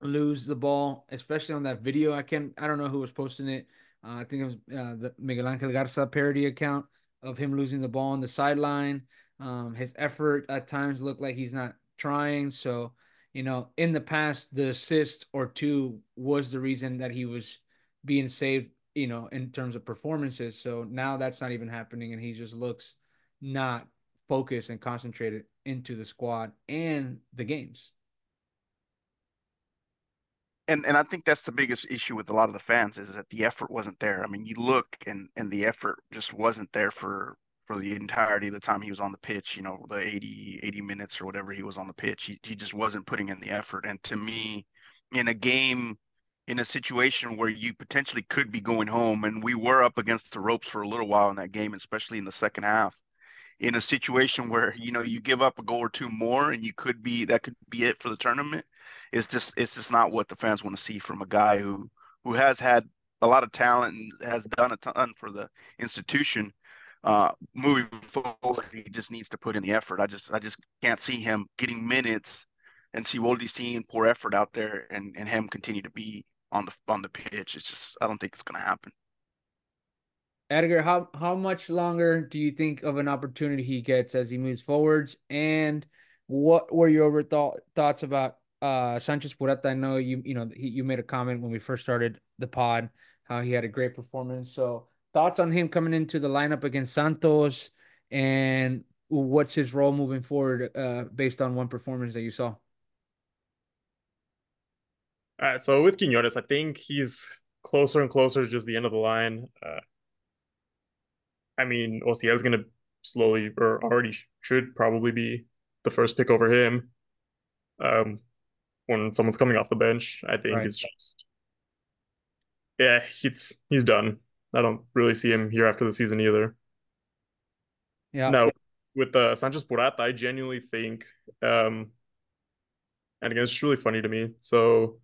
Speaker 1: lose the ball, especially on that video. I can't, I don't know who was posting it uh, I think it was uh, the Miguel Angel Garza parody account of him losing the ball on the sideline. Um, his effort at times looked like he's not trying. So, you know, in the past, the assist or two was the reason that he was being saved, you know, in terms of performances. So now that's not even happening. And he just looks not focused and concentrated into the squad and the games
Speaker 2: and and I think that's the biggest issue with a lot of the fans is that the effort wasn't there. I mean, you look and and the effort just wasn't there for for the entirety of the time he was on the pitch, you know, the 80 80 minutes or whatever he was on the pitch. He he just wasn't putting in the effort. And to me, in a game in a situation where you potentially could be going home and we were up against the ropes for a little while in that game, especially in the second half in a situation where you know you give up a goal or two more and you could be that could be it for the tournament it's just it's just not what the fans want to see from a guy who who has had a lot of talent and has done a ton for the institution. Uh, moving forward, he just needs to put in the effort. I just I just can't see him getting minutes and see Siboldi seeing poor effort out there and, and him continue to be on the on the pitch. It's just I don't think it's gonna happen.
Speaker 1: Edgar, how how much longer do you think of an opportunity he gets as he moves forwards? And what were your overthought thoughts about uh, Sanchez Purata, I know you you know he, you made a comment when we first started the pod how he had a great performance. So thoughts on him coming into the lineup against Santos and what's his role moving forward uh, based on one performance that you saw? All
Speaker 3: right, so with Quiñones, I think he's closer and closer to just the end of the line. Uh, I mean, Osiel's going to slowly or already should probably be the first pick over him. Um, when someone's coming off the bench. I think right. it's just yeah, he's he's done. I don't really see him here after the season either. Yeah. Now with uh, Sanchez Purata, I genuinely think, um, and again, it's just really funny to me. So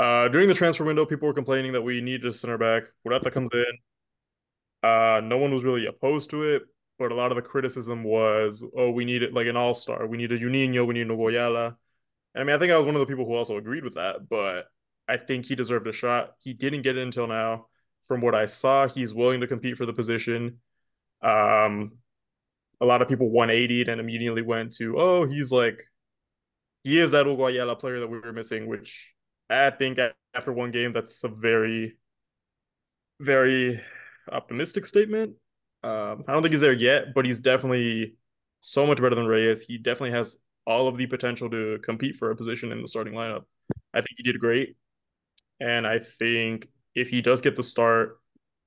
Speaker 3: uh, during the transfer window, people were complaining that we needed a center back. Purata comes in. Uh, no one was really opposed to it, but a lot of the criticism was, oh, we need it like an all star. We need a Juninho. We need a Hugo Ayala. I mean, I think I was one of the people who also agreed with that, but I think he deserved a shot. He didn't get it until now. From what I saw, he's willing to compete for the position. Um, a lot of people 180 and immediately went to, oh, he's like, he is that Hugo Ayala player that we were missing, which I think after one game, that's a very, very optimistic statement. Um, I don't think he's there yet, but he's definitely so much better than Reyes. He definitely has all of the potential to compete for a position in the starting lineup. I think he did great. And I think if he does get the start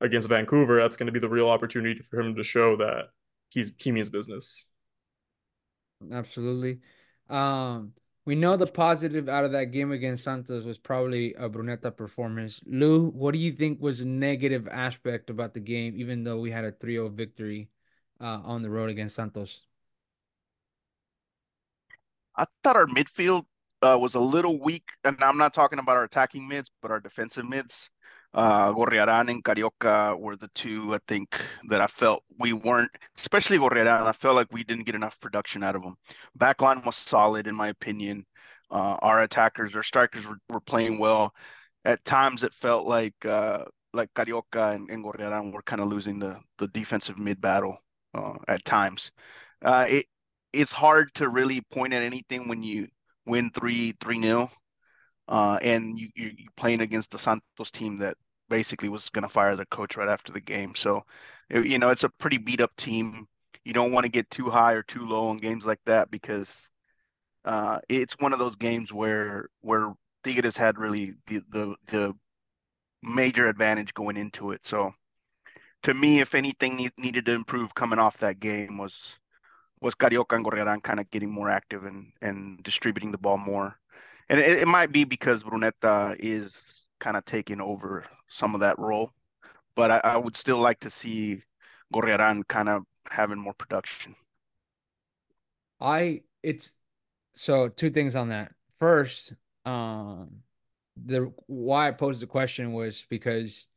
Speaker 3: against Vancouver, that's going to be the real opportunity for him to show that he's he means business.
Speaker 1: Absolutely. Um, we know the positive out of that game against Santos was probably a Brunetta performance. Lou, what do you think was a negative aspect about the game, even though we had a 3 0 victory uh, on the road against Santos?
Speaker 2: I thought our midfield uh, was a little weak, and I'm not talking about our attacking mids, but our defensive mids. Uh, Gorriarán and Carioca were the two I think that I felt we weren't, especially Gorriarán. I felt like we didn't get enough production out of them. Backline was solid in my opinion. Uh, our attackers, our strikers were, were playing well. At times, it felt like uh, like Carioca and, and Gorriarán were kind of losing the the defensive mid battle uh, at times. Uh, it it's hard to really point at anything when you win three three nil, uh, and you you are playing against the Santos team that basically was going to fire their coach right after the game. So, you know, it's a pretty beat up team. You don't want to get too high or too low in games like that because uh, it's one of those games where where Tigres had really the, the the major advantage going into it. So to me, if anything needed to improve coming off that game was was Carioca and Gorriarán kind of getting more active and and distributing the ball more. And it, it might be because Brunetta is kind of taking over some of that role, but I, I would still like to see Gorriarán kind of having more production.
Speaker 1: I it's so two things on that. First, um, the why I posed the question was because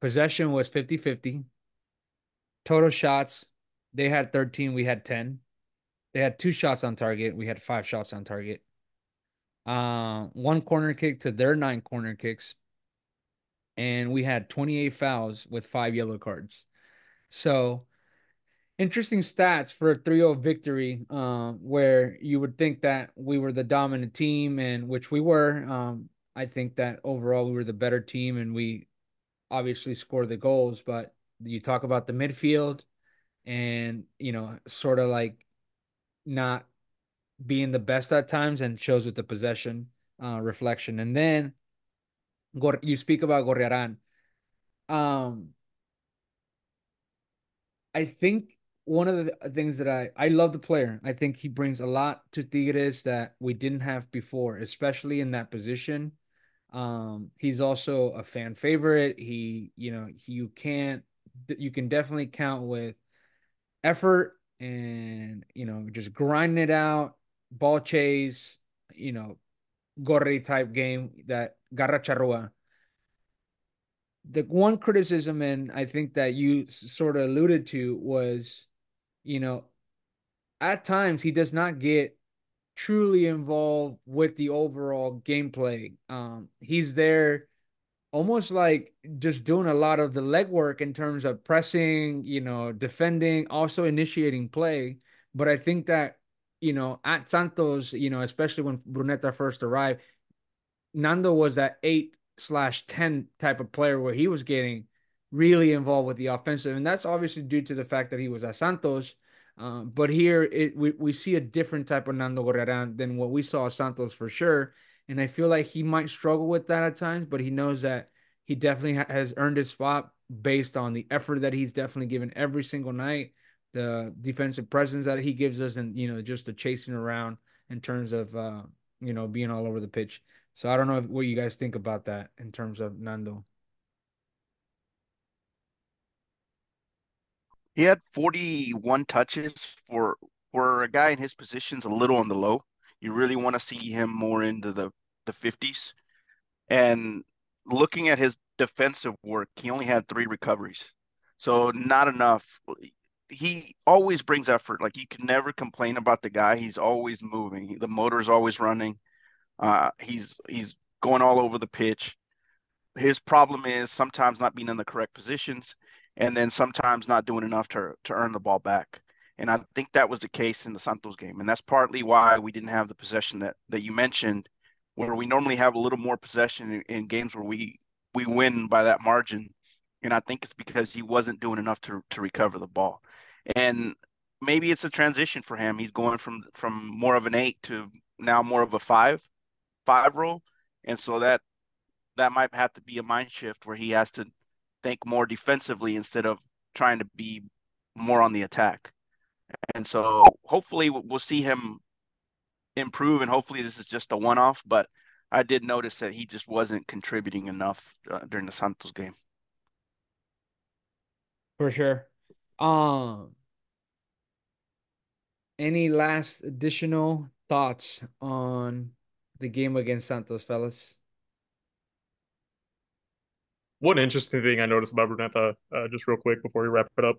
Speaker 1: possession was 50-50. Total shots, they had 13, we had 10. They had two shots on target, we had five shots on target. Uh, one corner kick to their nine corner kicks. And we had 28 fouls with five yellow cards. So interesting stats for a 3-0 victory um, where you would think that we were the dominant team and which we were um, I think that overall we were the better team and we obviously scored the goals. But you talk about the midfield and, you know, sort of like not being the best at times and shows with the possession uh, reflection. And then you speak about Gorriarán. Um, I think one of the things that I I love the player. I think he brings a lot to Tigres that we didn't have before, especially in that position. Um, he's also a fan favorite. He, you know, he, you can't, you can definitely count with effort and, you know, just grinding it out, ball chase, you know, Gorri type game that Garra Charrua. The one criticism, and I think that you sort of alluded to, was, you know, at times he does not get truly involved with the overall gameplay. Um, he's there almost like just doing a lot of the legwork in terms of pressing, you know, defending, also initiating play. But I think that, you know, at Santos, you know, especially when Brunetta first arrived, Nando was that eight slash 10 type of player where he was getting really involved with the offensive. And that's obviously due to the fact that he was at Santos um, but here it we, we see a different type of Nando Gorriarán than what we saw at Santos for sure. And I feel like he might struggle with that at times, but he knows that he definitely ha- has earned his spot based on the effort that he's definitely given every single night, the defensive presence that he gives us, and you know just the chasing around in terms of uh, you know being all over the pitch. So I don't know if, what you guys think about that in terms of Nando.
Speaker 2: He had 41 touches for for a guy in his position's a little on the low. You really want to see him more into the the 50s. And looking at his defensive work, he only had three recoveries. So not enough. He always brings effort. Like you can never complain about the guy. He's always moving. The motor's always running. Uh, he's he's going all over the pitch. His problem is sometimes not being in the correct positions and then sometimes not doing enough to to earn the ball back. And I think that was the case in the Santos game, and that's partly why we didn't have the possession that that you mentioned, where we normally have a little more possession in, in games where we we win by that margin. And I think it's because he wasn't doing enough to to recover the ball, and maybe it's a transition for him. He's going from from more of an eight to now more of a five five role, and so that that might have to be a mind shift where he has to think more defensively instead of trying to be more on the attack. And so hopefully we'll see him improve and hopefully this is just a one off. But I did notice that he just wasn't contributing enough uh, during the Santos game.
Speaker 1: For sure. Um, any last additional thoughts on the game against Santos, fellas?
Speaker 3: one interesting thing I noticed about Brunetta, uh, just real quick before we wrap it up.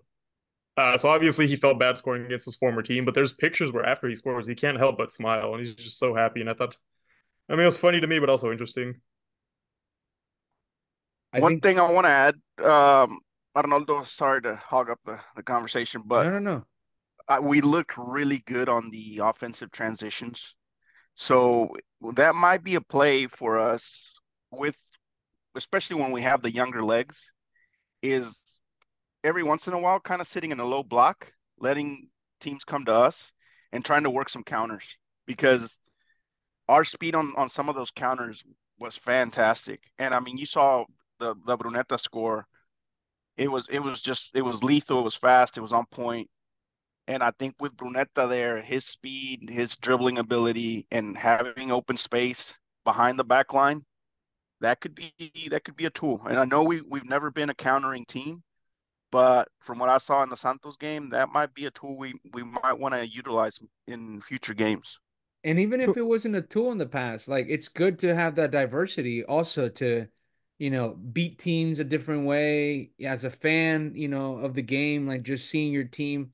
Speaker 3: Uh, so obviously he felt bad scoring against his former team, but there's pictures where after he scores, he can't help but smile, and he's just so happy. And I thought I mean, it was funny to me, but also interesting.
Speaker 2: I One think... thing I want to add, um, Arnoldo, sorry to hog up the, the conversation, but
Speaker 1: no, no, no.
Speaker 2: I, we looked really good on the offensive transitions. So that might be a play for us with, especially when we have the younger legs, is every once in a while kind of sitting in a low block, letting teams come to us and trying to work some counters because our speed on, on some of those counters was fantastic. And I mean, you saw the, the Brunetta score. It was it was just it was lethal. It was fast. It was on point. And I think with Brunetta there, his speed, his dribbling ability, and having open space behind the back line, that could be that could be a tool. And I know we we've never been a countering team, but from what I saw in the Santos game, that might be a tool we we might want to utilize in future games.
Speaker 1: And even if it wasn't a tool in the past, like it's good to have that diversity also to, you know, beat teams a different way as a fan, you know, of the game, like just seeing your team,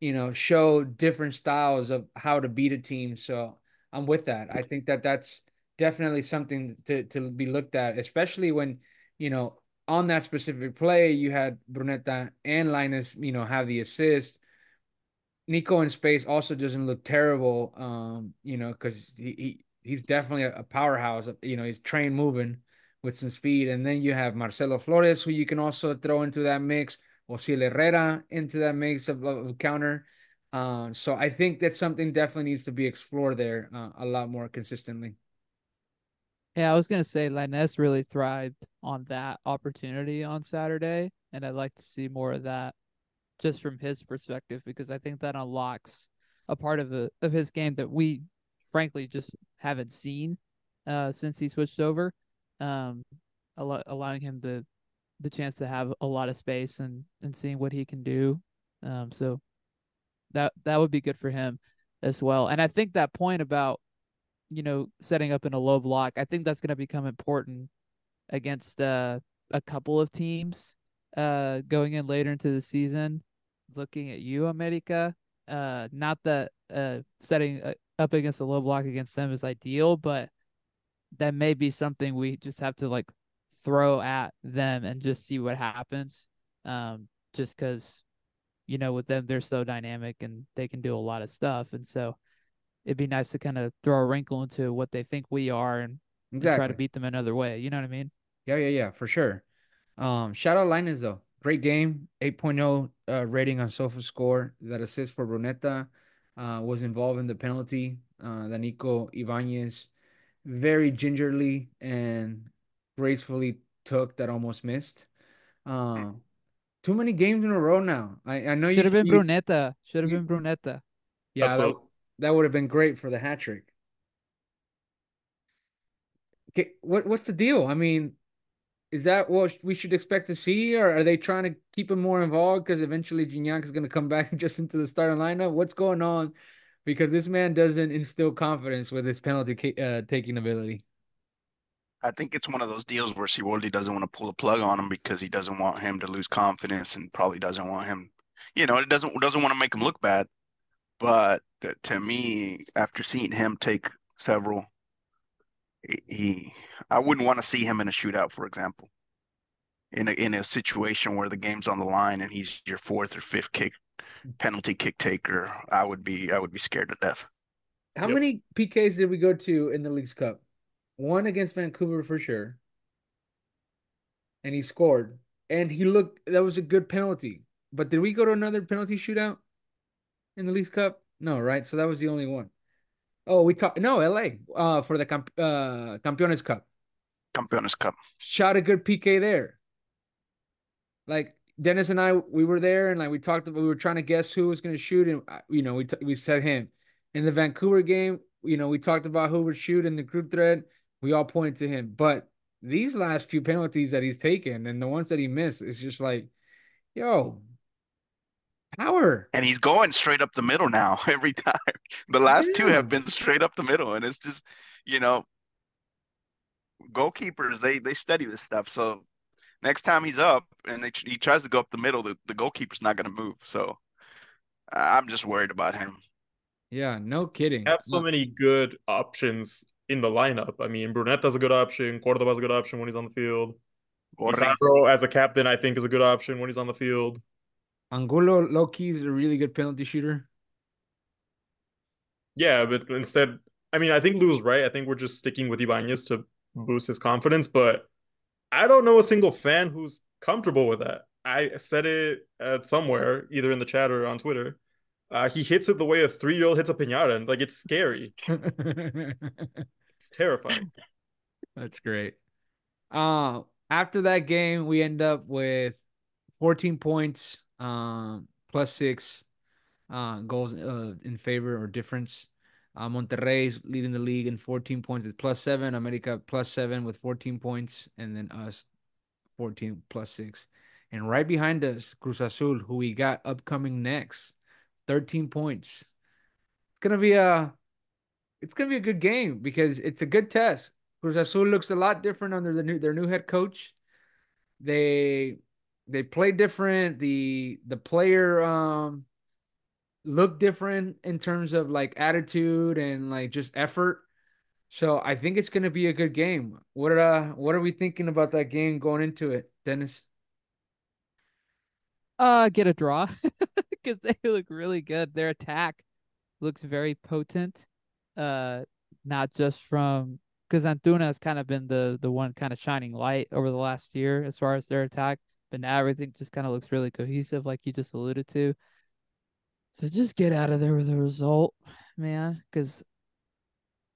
Speaker 1: you know, show different styles of how to beat a team. So I'm with that. I think that that's definitely something to to be looked at, especially when, you know, on that specific play, you had Brunetta and Lainez, you know, have the assist. Nico in space also doesn't look terrible, um, you know, because he, he he's definitely a, powerhouse. You know, he's trained moving with some speed. And then you have Marcelo Flores, who you can also throw into that mix, or Herrera into that mix of, of counter. Um, so I think that something definitely needs to be explored there uh, a lot more consistently.
Speaker 4: Yeah, I was gonna say Lainez really thrived on that opportunity on Saturday, and I'd like to see more of that just from his perspective because I think that unlocks a part of the of his game that we frankly just haven't seen uh, since he switched over, um, al- allowing him the the chance to have a lot of space and and seeing what he can do. Um, so that that would be good for him as well. And I think that point about you know setting up in a low block, I think that's going to become important against uh, a couple of teams uh, going in later into the season, looking at you, America. Uh, not that uh, setting uh, up against a low block against them is ideal, but that may be something we just have to like throw at them and just see what happens. Um, just because, you know, with them they're so dynamic and they can do a lot of stuff, and so it'd be nice to kind of throw a wrinkle into what they think we are and, exactly. and try to beat them another way. You know what I mean?
Speaker 1: Yeah, yeah, yeah, for sure. Um, shout out Lainez though. Great game, 8.0 uh, rating on SofaScore. That assist for Brunetta uh, was involved in the penalty. Uh, that Nico Ibanez very gingerly and gracefully took that almost missed. Uh, too many games in a row now. I, I know you
Speaker 4: should have been you, Brunetta. Should have been Brunetta.
Speaker 1: Yeah, that, that would have been great for the hat trick. Okay, what what's the deal? I mean, is that what we should expect to see, or are they trying to keep him more involved because eventually Gignac is going to come back just into the starting lineup? What's going on? Because this man doesn't instill confidence with his penalty uh, taking ability.
Speaker 2: I think it's one of those deals where Siboldi doesn't want to pull the plug on him because he doesn't want him to lose confidence and probably doesn't want him, you know, it doesn't doesn't want to make him look bad. But to me, after seeing him take several he I wouldn't want to see him in a shootout, for example. In a in a situation where the game's on the line and he's your fourth or fifth kick penalty kick taker, I would be I would be scared to death.
Speaker 1: How yep. many PKs did we go to in the Leagues Cup? One against Vancouver for sure. And he scored. And he looked that was a good penalty. But did we go to another penalty shootout in the Leagues Cup? No, right? So that was the only one. Oh, we talked no LA uh for the camp- uh Campeones Cup.
Speaker 2: Campeones Cup.
Speaker 1: Shot a good PK there. Like Dennis and I, we were there and like we talked. We were trying to guess who was going to shoot, and uh, you know we t- we said him. In the Vancouver game, you know we talked about who would shoot in the group thread. We all pointed to him, but these last few penalties that he's taken and the ones that he missed, it's just like, yo, power.
Speaker 2: And he's going straight up the middle now every time. The last two have been straight up the middle, and it's just, you know, goalkeepers they they study this stuff. So next time he's up and they, he tries to go up the middle, the, the goalkeeper's not going to move. So I'm just worried about him.
Speaker 1: Yeah, no kidding.
Speaker 3: have so many good options in the lineup. I mean, Brunetta's a good option. Cordova's a good option when he's on the field. Pizarro as a captain, I think, is a good option when he's on the field.
Speaker 1: Angulo Loki is a really good penalty shooter.
Speaker 3: Yeah, but instead, I mean, I think Lou's right. I think we're just sticking with Ibanez to boost his confidence, but I don't know a single fan who's comfortable with that. I said it at somewhere, either in the chat or on Twitter. Uh, he hits it the way a three year old hits a pinata, and like it's scary. it's terrifying.
Speaker 1: That's great. Uh, after that game, we end up with 14 points, um, plus six uh, goals uh, in favor or difference. Uh, Monterrey's leading the league in 14 points with plus seven. America plus seven with 14 points, and then us 14 plus six. And right behind us, Cruz Azul, who we got upcoming next, 13 points. It's gonna be a it's gonna be a good game because it's a good test. Cruz Azul looks a lot different under the new their new head coach. They they play different. The the player um look different in terms of like attitude and like just effort. So I think it's gonna be a good game. What are uh, what are we thinking about that game going into it, Dennis?
Speaker 4: Uh, get a draw because they look really good. Their attack looks very potent. Uh, not just from because Antuna has kind of been the the one kind of shining light over the last year as far as their attack, but now everything just kind of looks really cohesive, like you just alluded to. So just get out of there with a result, man, because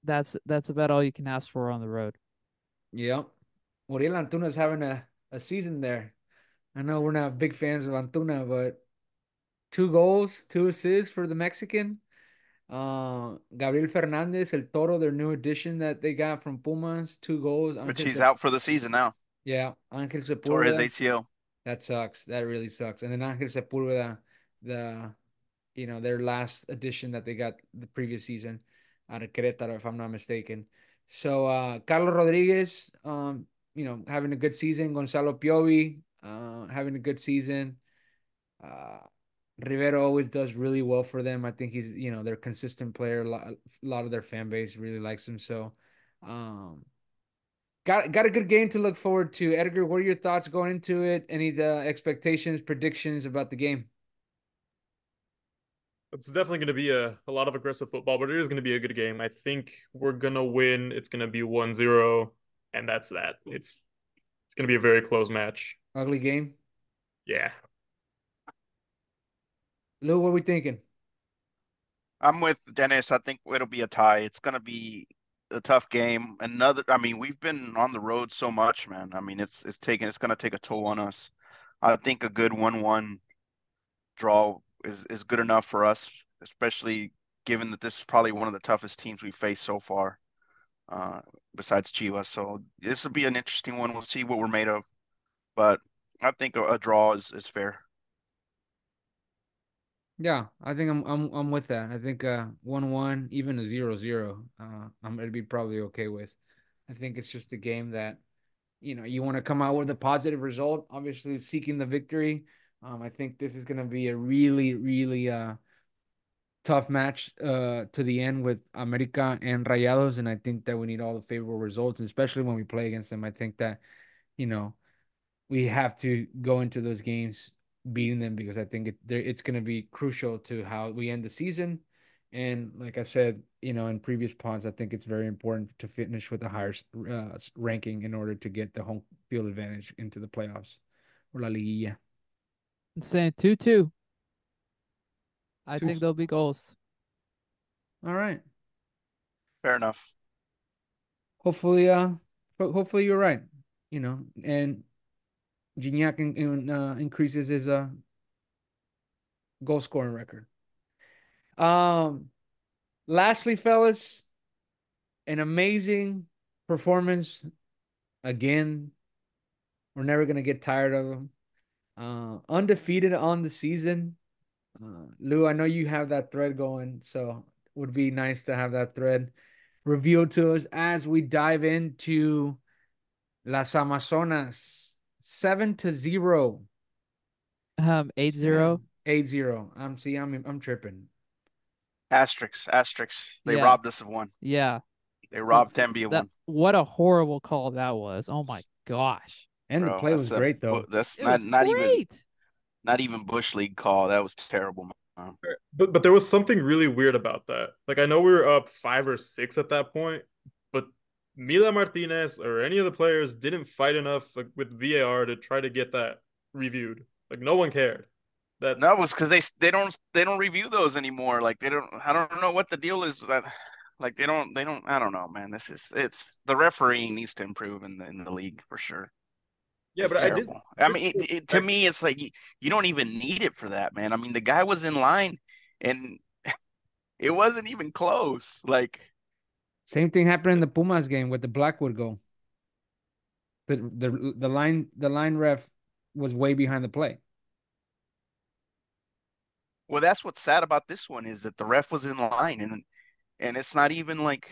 Speaker 4: that's that's about all you can ask for on the road.
Speaker 1: Yep. Uriel Antuna is having a, a season there. I know we're not big fans of Antuna, but two goals, two assists for the Mexican. Uh, Gabriel Fernandez, El Toro, their new addition that they got from Pumas, two goals.
Speaker 2: Which he's out for the season now.
Speaker 1: Yeah, Angel Sepulveda.
Speaker 2: Tore his ACL.
Speaker 1: That sucks. That really sucks. And then Angel Sepulveda, the you know their last addition that they got the previous season out of Querétaro, if I'm not mistaken. So uh, Carlos Rodriguez, um, you know, having a good season. Gonzalo Piovi, uh, having a good season. Uh, Rivero always does really well for them. I think he's, you know, their consistent player. A lot, a lot of their fan base really likes him. So, um, got got a good game to look forward to. Edgar, what are your thoughts going into it? Any the uh, expectations, predictions about the game?
Speaker 3: It's definitely going to be a, a lot of aggressive football, but it is going to be a good game. I think we're going to win. It's going to be 1-0, and that's that. It's it's going to be a very close match.
Speaker 1: Ugly game?
Speaker 3: Yeah.
Speaker 1: Lou, what are we thinking?
Speaker 2: I'm with Dennis. I think it'll be a tie. It's going to be a tough game. Another I mean, we've been on the road so much, man. I mean, it's it's taking it's going to take a toll on us. I think a good 1-1 draw is is good enough for us, especially given that this is probably one of the toughest teams we've faced so far, uh, besides Chivas. So this will be an interesting one. We'll see what we're made of, but I think a, a draw is is fair.
Speaker 1: Yeah, I think I'm I'm I'm with that. I think uh one one, even a zero zero, uh I'm gonna be probably okay with. I think it's just a game that, you know, you want to come out with a positive result, obviously seeking the victory. Um, I think this is going to be a really, really uh, tough match uh, to the end with America and Rayados, and I think that we need all the favorable results, and especially when we play against them. I think that, you know, we have to go into those games beating them because I think it, it's going to be crucial to how we end the season. And like I said, you know, in previous pods, I think it's very important to finish with a higher uh, ranking in order to get the home field advantage into the playoffs or La Liguilla
Speaker 4: saying 2 2. I two. think there'll be goals.
Speaker 1: All right.
Speaker 2: Fair enough.
Speaker 1: Hopefully, uh, hopefully you're right. You know, and Gignac in, uh, increases his uh goal scoring record. Um, lastly, fellas, an amazing performance. Again, we're never gonna get tired of them. Uh, undefeated on the season. Uh, Lou, I know you have that thread going, so would be nice to have that thread revealed to us as we dive into Las Amazonas. Seven to zero.
Speaker 4: Um, eight zero.
Speaker 1: Eight zero. I'm see, I'm I'm tripping.
Speaker 2: Asterix, asterix. They yeah. robbed us of one.
Speaker 4: Yeah.
Speaker 2: They robbed Thembi of one.
Speaker 4: what a horrible call that was. Oh my gosh.
Speaker 1: And
Speaker 2: Bro,
Speaker 1: the play
Speaker 2: that's
Speaker 1: was
Speaker 2: a
Speaker 1: great though.
Speaker 2: That's
Speaker 4: It
Speaker 2: not
Speaker 4: was
Speaker 2: not even not even bush league call. That was terrible. Man.
Speaker 3: But but there was something really weird about that. Like I know we were up five or six at that point, but Mila Martinez or any of the players didn't fight enough like, with VAR to try to get that reviewed. Like no one cared. That
Speaker 2: No, it was because they they don't they don't review those anymore. Like they don't. I don't know what the deal is. That like they don't they don't. I don't know, man. This is it's the refereeing needs to improve in the in the league for sure.
Speaker 3: Yeah,
Speaker 2: It's
Speaker 3: but I did.
Speaker 2: I mean, it, it, to
Speaker 3: I-
Speaker 2: me, it's like you, you don't even need it for that, man. I mean, the guy was in line, and it wasn't even close. Like,
Speaker 1: Same thing happened in the Pumas game with the Blackwood goal. The the the line the line ref was way behind the play.
Speaker 2: well, that's what's sad about this one is that the ref was in line, and and it's not even like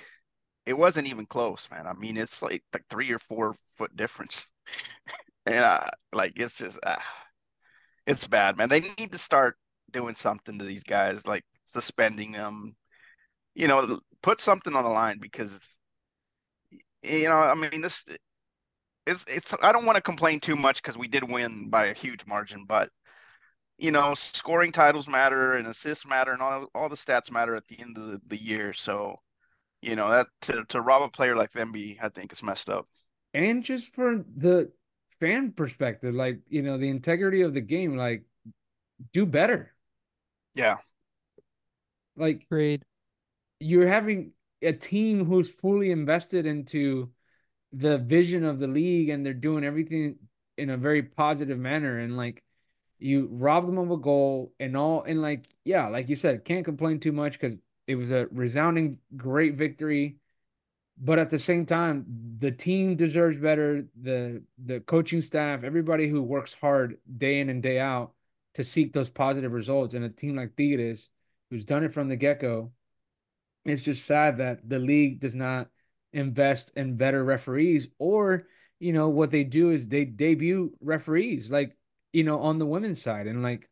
Speaker 2: it wasn't even close, man. I mean, it's like like three or four foot difference, and uh, like it's just uh, it's bad, man. They need to start doing something to these guys, like suspending them. You know, put something on the line because you know, I mean, this it's it's. I don't want to complain too much because we did win by a huge margin, but you know, scoring titles matter and assists matter and all all the stats matter at the end of the, the year. So, you know, that to to rob a player like Thembi, I think it's messed up.
Speaker 1: And just for the fan perspective, like, you know, the integrity of the game, like do better.
Speaker 2: Yeah.
Speaker 1: Like
Speaker 4: Agreed.
Speaker 1: you're having a team who's fully invested into the vision of the league and they're doing everything in a very positive manner and like you rob them of a goal and all and like yeah like you said can't complain too much because it was a resounding great victory but at the same time the team deserves better. The the coaching staff everybody who works hard day in and day out to seek those positive results. And a team like Tigres who's done it from the get-go it's just sad that the league does not invest in better referees or you know what they do is they debut referees like you know on the women's side. And like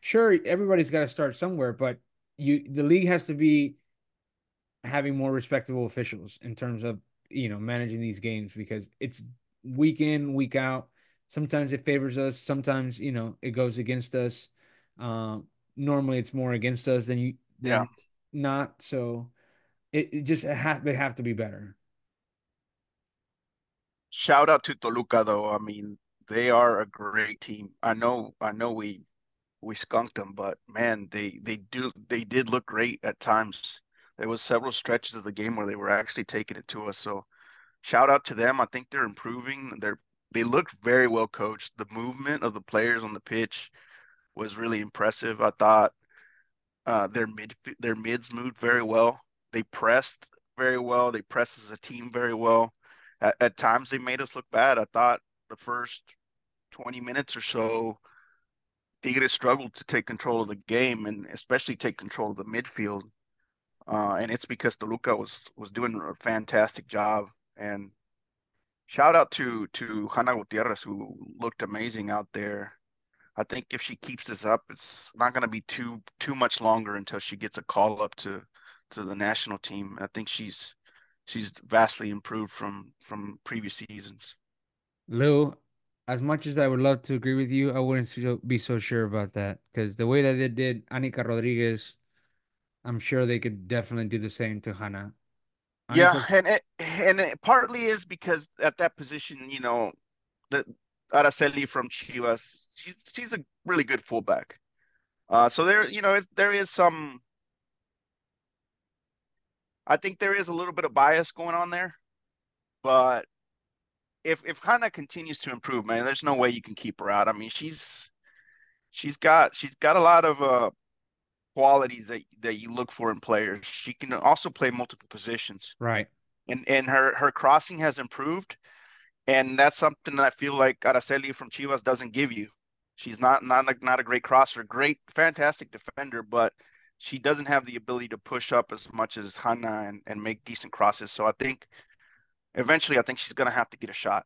Speaker 1: sure everybody's got to start somewhere but you the league has to be having more respectable officials in terms of you know managing these games because it's week in week out sometimes it favors us sometimes you know it goes against us um normally it's more against us than you than
Speaker 2: Yeah.
Speaker 1: not so it, it just it ha- they have to be better
Speaker 2: Shout out to Toluca though. I mean, they are a great team. I know I know we we skunked them, but man, they they do they did look great at times. There was several stretches of the game where they were actually taking it to us. So shout out to them. I think they're improving. They're they look very well coached. The movement of the players on the pitch was really impressive. I thought uh, their mid their mids moved very well. They pressed very well. They pressed as a team very well. At, at times they made us look bad. I thought the first 20 minutes or so, Tigres struggled to take control of the game and especially take control of the midfield. Uh, and it's because Toluca was was doing a fantastic job. And shout out to to Hannah Gutierrez who looked amazing out there. I think if she keeps this up, it's not going to be too too much longer until she gets a call up to to the national team. I think she's she's vastly improved from from previous seasons.
Speaker 1: Lou, as much as I would love to agree with you, I wouldn't be so sure about that because the way that they did Anika Rodriguez, I'm sure they could definitely do the same to Hannah.
Speaker 2: Yeah, and it and it partly is because at that position, you know, the Araceli from Chivas, she's she's a really good fullback. Uh, so there, you know, there is some. I think there is a little bit of bias going on there, but if if Hannah continues to improve, man, there's no way you can keep her out. I mean, she's she's got she's got a lot of uh qualities that that you look for in players. She can also play multiple positions
Speaker 1: right.
Speaker 2: and and her her crossing has improved, and that's something that I feel like Araceli from Chivas doesn't give you. She's not not a, not a great crosser, great fantastic defender, but she doesn't have the ability to push up as much as Hannah and, and make decent crosses. So I think eventually, I think she's gonna have to get a shot.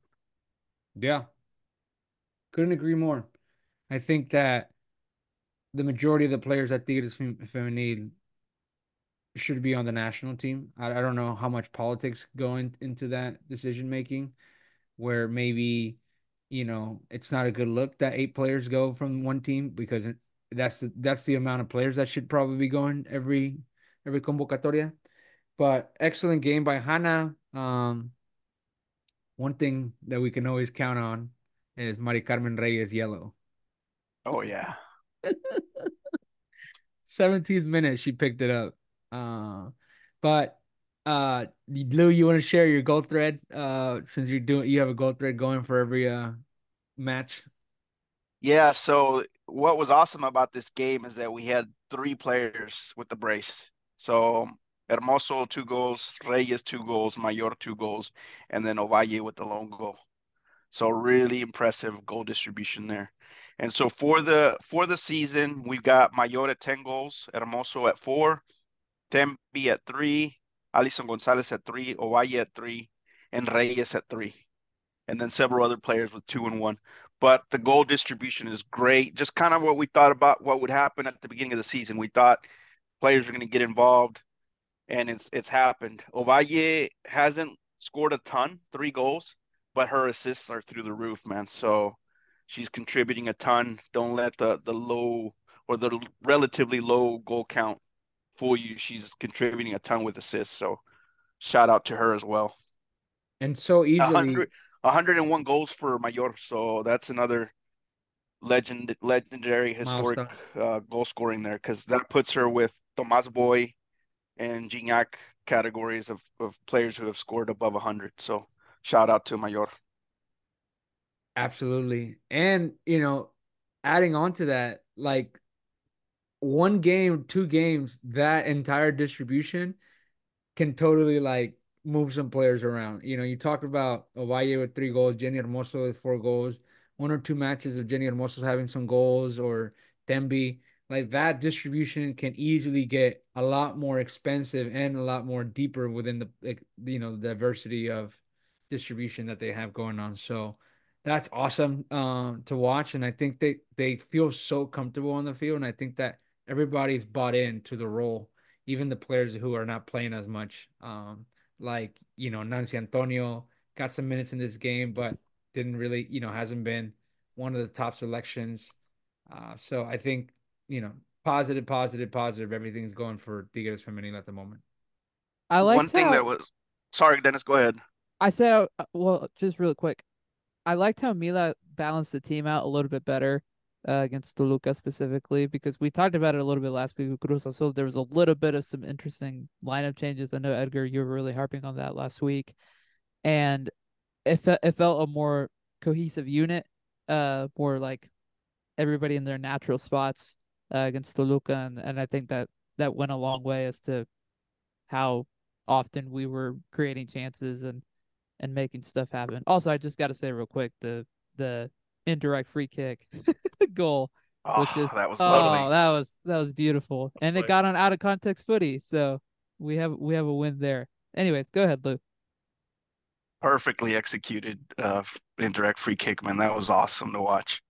Speaker 1: Yeah. Couldn't agree more. I think that the majority of the players at Tigres Fem- Femenil should be on the national team. I, I don't know how much politics go in, into that decision making, where maybe you know it's not a good look that eight players go from one team because that's the, that's the amount of players that should probably be going every every convocatoria. But excellent game by Hannah. Um, one thing that we can always count on is Mari Carmen Reyes yellow.
Speaker 2: Oh yeah.
Speaker 1: 17th minute she picked it up. Uh, but uh, Lou, you want to share your goal thread? Uh, since you're doing, you have a goal thread going for every uh match.
Speaker 2: Yeah. So what was awesome about this game is that we had three players with the brace. So Hermoso two goals, Reyes two goals, Mayor two goals, and then Ovalle with the lone goal. So really impressive goal distribution there. And so for the for the season, we've got Mayor at 10 goals, Hermoso at four, Thembi at three, Alison Gonzalez at three, Ovalle at three, and Reyes at three. And then several other players with two and one. But the goal distribution is great. Just kind of what we thought about what would happen at the beginning of the season. We thought players are going to get involved, and it's it's happened. Ovalle hasn't scored a ton, three goals, but her assists are through the roof, man. So she's contributing a ton. Don't let the the low or the relatively low goal count fool you. She's contributing a ton with assists. So shout out to her as well.
Speaker 1: And so easily 100,
Speaker 2: 101 goals for Mayor. So that's another legend legendary historic uh, goal scoring there because that puts her with Tomas Boy and Gignac categories of, of players who have scored above 100. So shout out to Mayor.
Speaker 1: Absolutely. And, you know, adding on to that, like one game, two games, that entire distribution can totally like move some players around. You know, you talked about Ovalle with three goals, Jenny Hermoso with four goals, one or two matches of Jenny Hermoso having some goals or Thembi like that distribution can easily get a lot more expensive and a lot more deeper within the like you know the diversity of distribution that they have going on so that's awesome um to watch and i think they they feel so comfortable on the field and i think that everybody's bought into the role even the players who are not playing as much um like you know nancy antonio got some minutes in this game but didn't really you know hasn't been one of the top selections uh so i think you know, positive, positive, positive. Everything's going for Tigres Femenil at the moment.
Speaker 2: I like one thing how, that was. Sorry, Dennis. Go ahead.
Speaker 4: I said, uh, well, just real quick. I liked how Mila balanced the team out a little bit better uh, against Toluca specifically because we talked about it a little bit last week with Cruz Azul. There was a little bit of some interesting lineup changes. I know Edgar, you were really harping on that last week, and it fe- it felt a more cohesive unit, uh, more like everybody in their natural spots uh, against Toluca, and, and I think that that went a long way as to how often we were creating chances and and making stuff happen. Also, I just got to say real quick the the indirect free kick goal
Speaker 2: oh, that was lovely.
Speaker 4: oh that was that was beautiful, and it got on out of context footy, so we have we have a win there. Anyways, go ahead, Lou.
Speaker 2: Perfectly executed uh, indirect free kick, man. That was awesome to watch.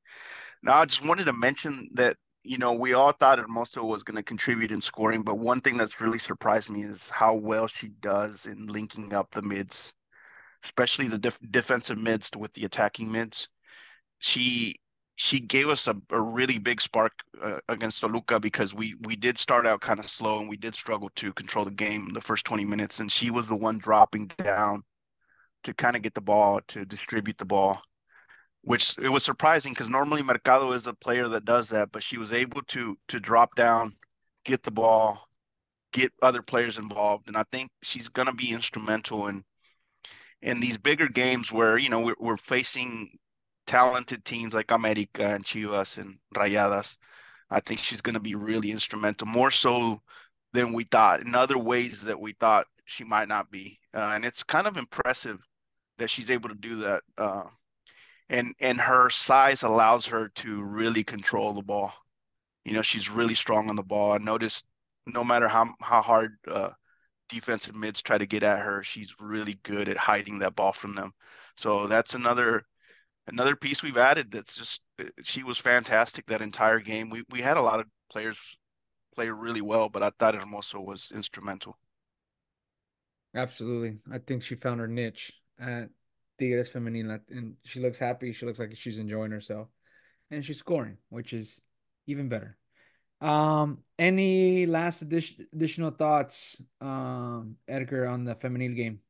Speaker 2: Now, I just wanted to mention that you know, we all thought Hermoso was going to contribute in scoring, but one thing that's really surprised me is how well she does in linking up the mids, especially the def- defensive mids with the attacking mids. She she gave us a, a really big spark uh, against Toluca because we we did start out kind of slow and we did struggle to control the game the first 20 minutes, and she was the one dropping down to kind of get the ball to distribute the ball which it was surprising because normally Mercado is a player that does that, but she was able to to drop down, get the ball, get other players involved, and I think she's gonna be instrumental in in these bigger games where you know we're, we're facing talented teams like America and Chivas and Rayadas. I think she's gonna be really instrumental, more so than we thought in other ways that we thought she might not be, uh, and it's kind of impressive that she's able to do that. Uh, and and her size allows her to really control the ball. You know, she's really strong on the ball. I noticed no matter how how hard uh, defensive mids try to get at her, she's really good at hiding that ball from them. So that's another another piece we've added. That's just she was fantastic that entire game. We we had a lot of players play really well, but I thought Hermoso was instrumental.
Speaker 1: Absolutely. I think she found her niche at Tigres Femenil and she looks happy. She looks like she's enjoying herself. And she's scoring, which is even better. Um, any last addition, additional thoughts, um, Edgar, on the femenil game?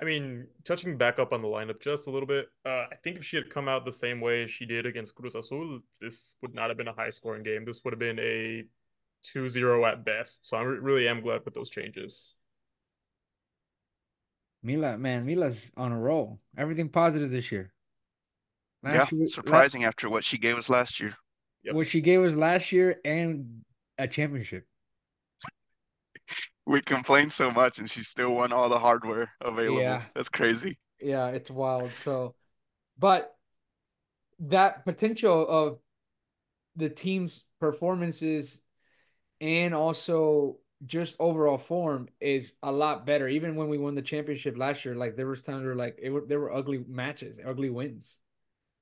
Speaker 3: I mean, touching back up on the lineup just a little bit, uh, I think if she had come out the same way she did against Cruz Azul, this would not have been a high scoring game. This would have been a 2 0 at best. So I really am glad with those changes.
Speaker 1: Mila, man, Mila's on a roll. Everything positive this year.
Speaker 2: Last yeah, year, surprising last, after what she gave us last year.
Speaker 1: Yep. What she gave us last year and a championship.
Speaker 2: we complained so much, and she still won all the hardware available. Yeah. That's crazy.
Speaker 1: Yeah, it's wild. So, but that potential of the team's performances and also just overall form is a lot better. Even when we won the championship last year, like there was times where like it were, there were ugly matches, ugly wins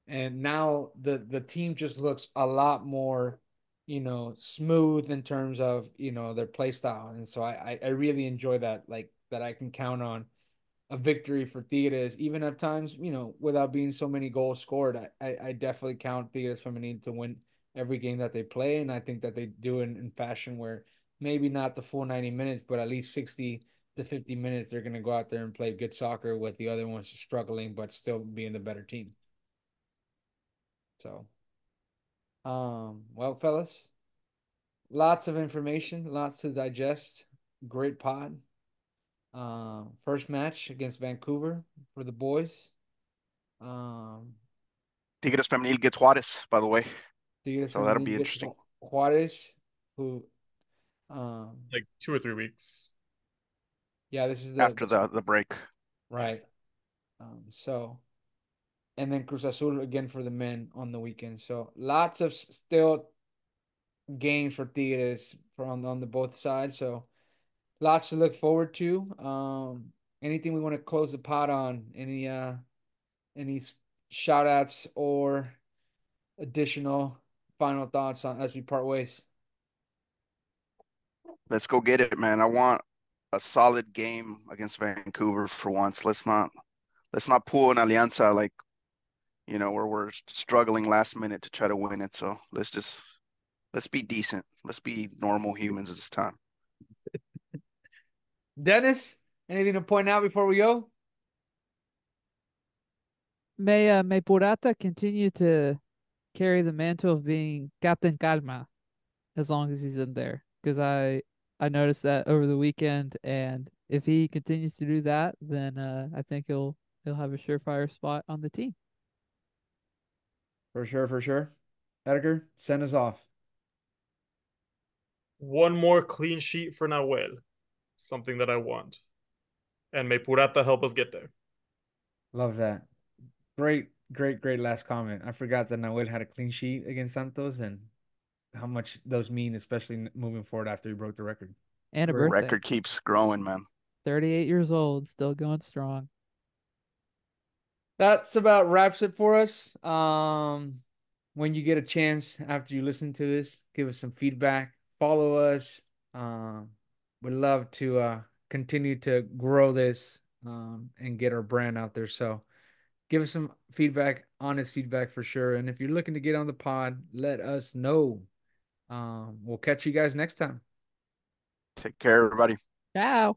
Speaker 1: and now the the team just looks a lot more you know smooth in terms of you know their play style and so i i really enjoy that like that i can count on a victory for Tigres, even at times, you know, without being so many goals scored. I, I, definitely count Tigres Femenil to win every game that they play. And I think that they do it in fashion where maybe not the full 90 minutes, but at least 60 to 50 minutes, they're going to go out there and play good soccer with the other ones struggling, but still being the better team. So, um, well, fellas, lots of information, lots to digest. Great pod. Uh, first match against Vancouver for the boys. Um,
Speaker 2: Tigres Femenil gets Juarez, by the way. Tigres so that'll be interesting.
Speaker 1: Juarez, who, um,
Speaker 3: like two or three weeks.
Speaker 1: Yeah, this is the,
Speaker 2: after the the break.
Speaker 1: Right. Um, so and then Cruz Azul again for the men on the weekend. So lots of still games for Tigres from on the both sides. So lots to look forward to. Um, anything we want to close the pot on? Any uh, any shout outs or additional final thoughts on as we part ways?
Speaker 2: Let's go get it, man. I want a solid game against Vancouver for once. Let's not let's not pull an Alianza like you know, where we're struggling last minute to try to win it. So let's just let's be decent. Let's be normal humans this time.
Speaker 1: Dennis, anything to point out before we go?
Speaker 4: May uh, may Purata continue to carry the mantle of being Captain Calma as long as he's in there. Because I I noticed that over the weekend, and if he continues to do that, then uh, I think he'll he'll have a surefire spot on the team.
Speaker 1: For sure, for sure. Edgar, send us off.
Speaker 3: One more clean sheet for Nahuel. Something that I want. And may Purata help us get there.
Speaker 1: Love that. Great, great, great last comment. I forgot that Nahuel had a clean sheet against Santos and how much those mean, especially moving forward after he broke the record.
Speaker 4: And a
Speaker 2: birthday. record keeps growing, man.
Speaker 4: 38 years old, still going strong
Speaker 1: that's about wraps it for us. Um, when you get a chance after you listen to this, give us some feedback. Follow us. Um, we'd love to uh, continue to grow this um, and get our brand out there. So give us some feedback, honest feedback for sure. And if you're looking to get on the pod, let us know. Um, we'll catch you guys next time.
Speaker 2: Take care, everybody.
Speaker 4: Ciao.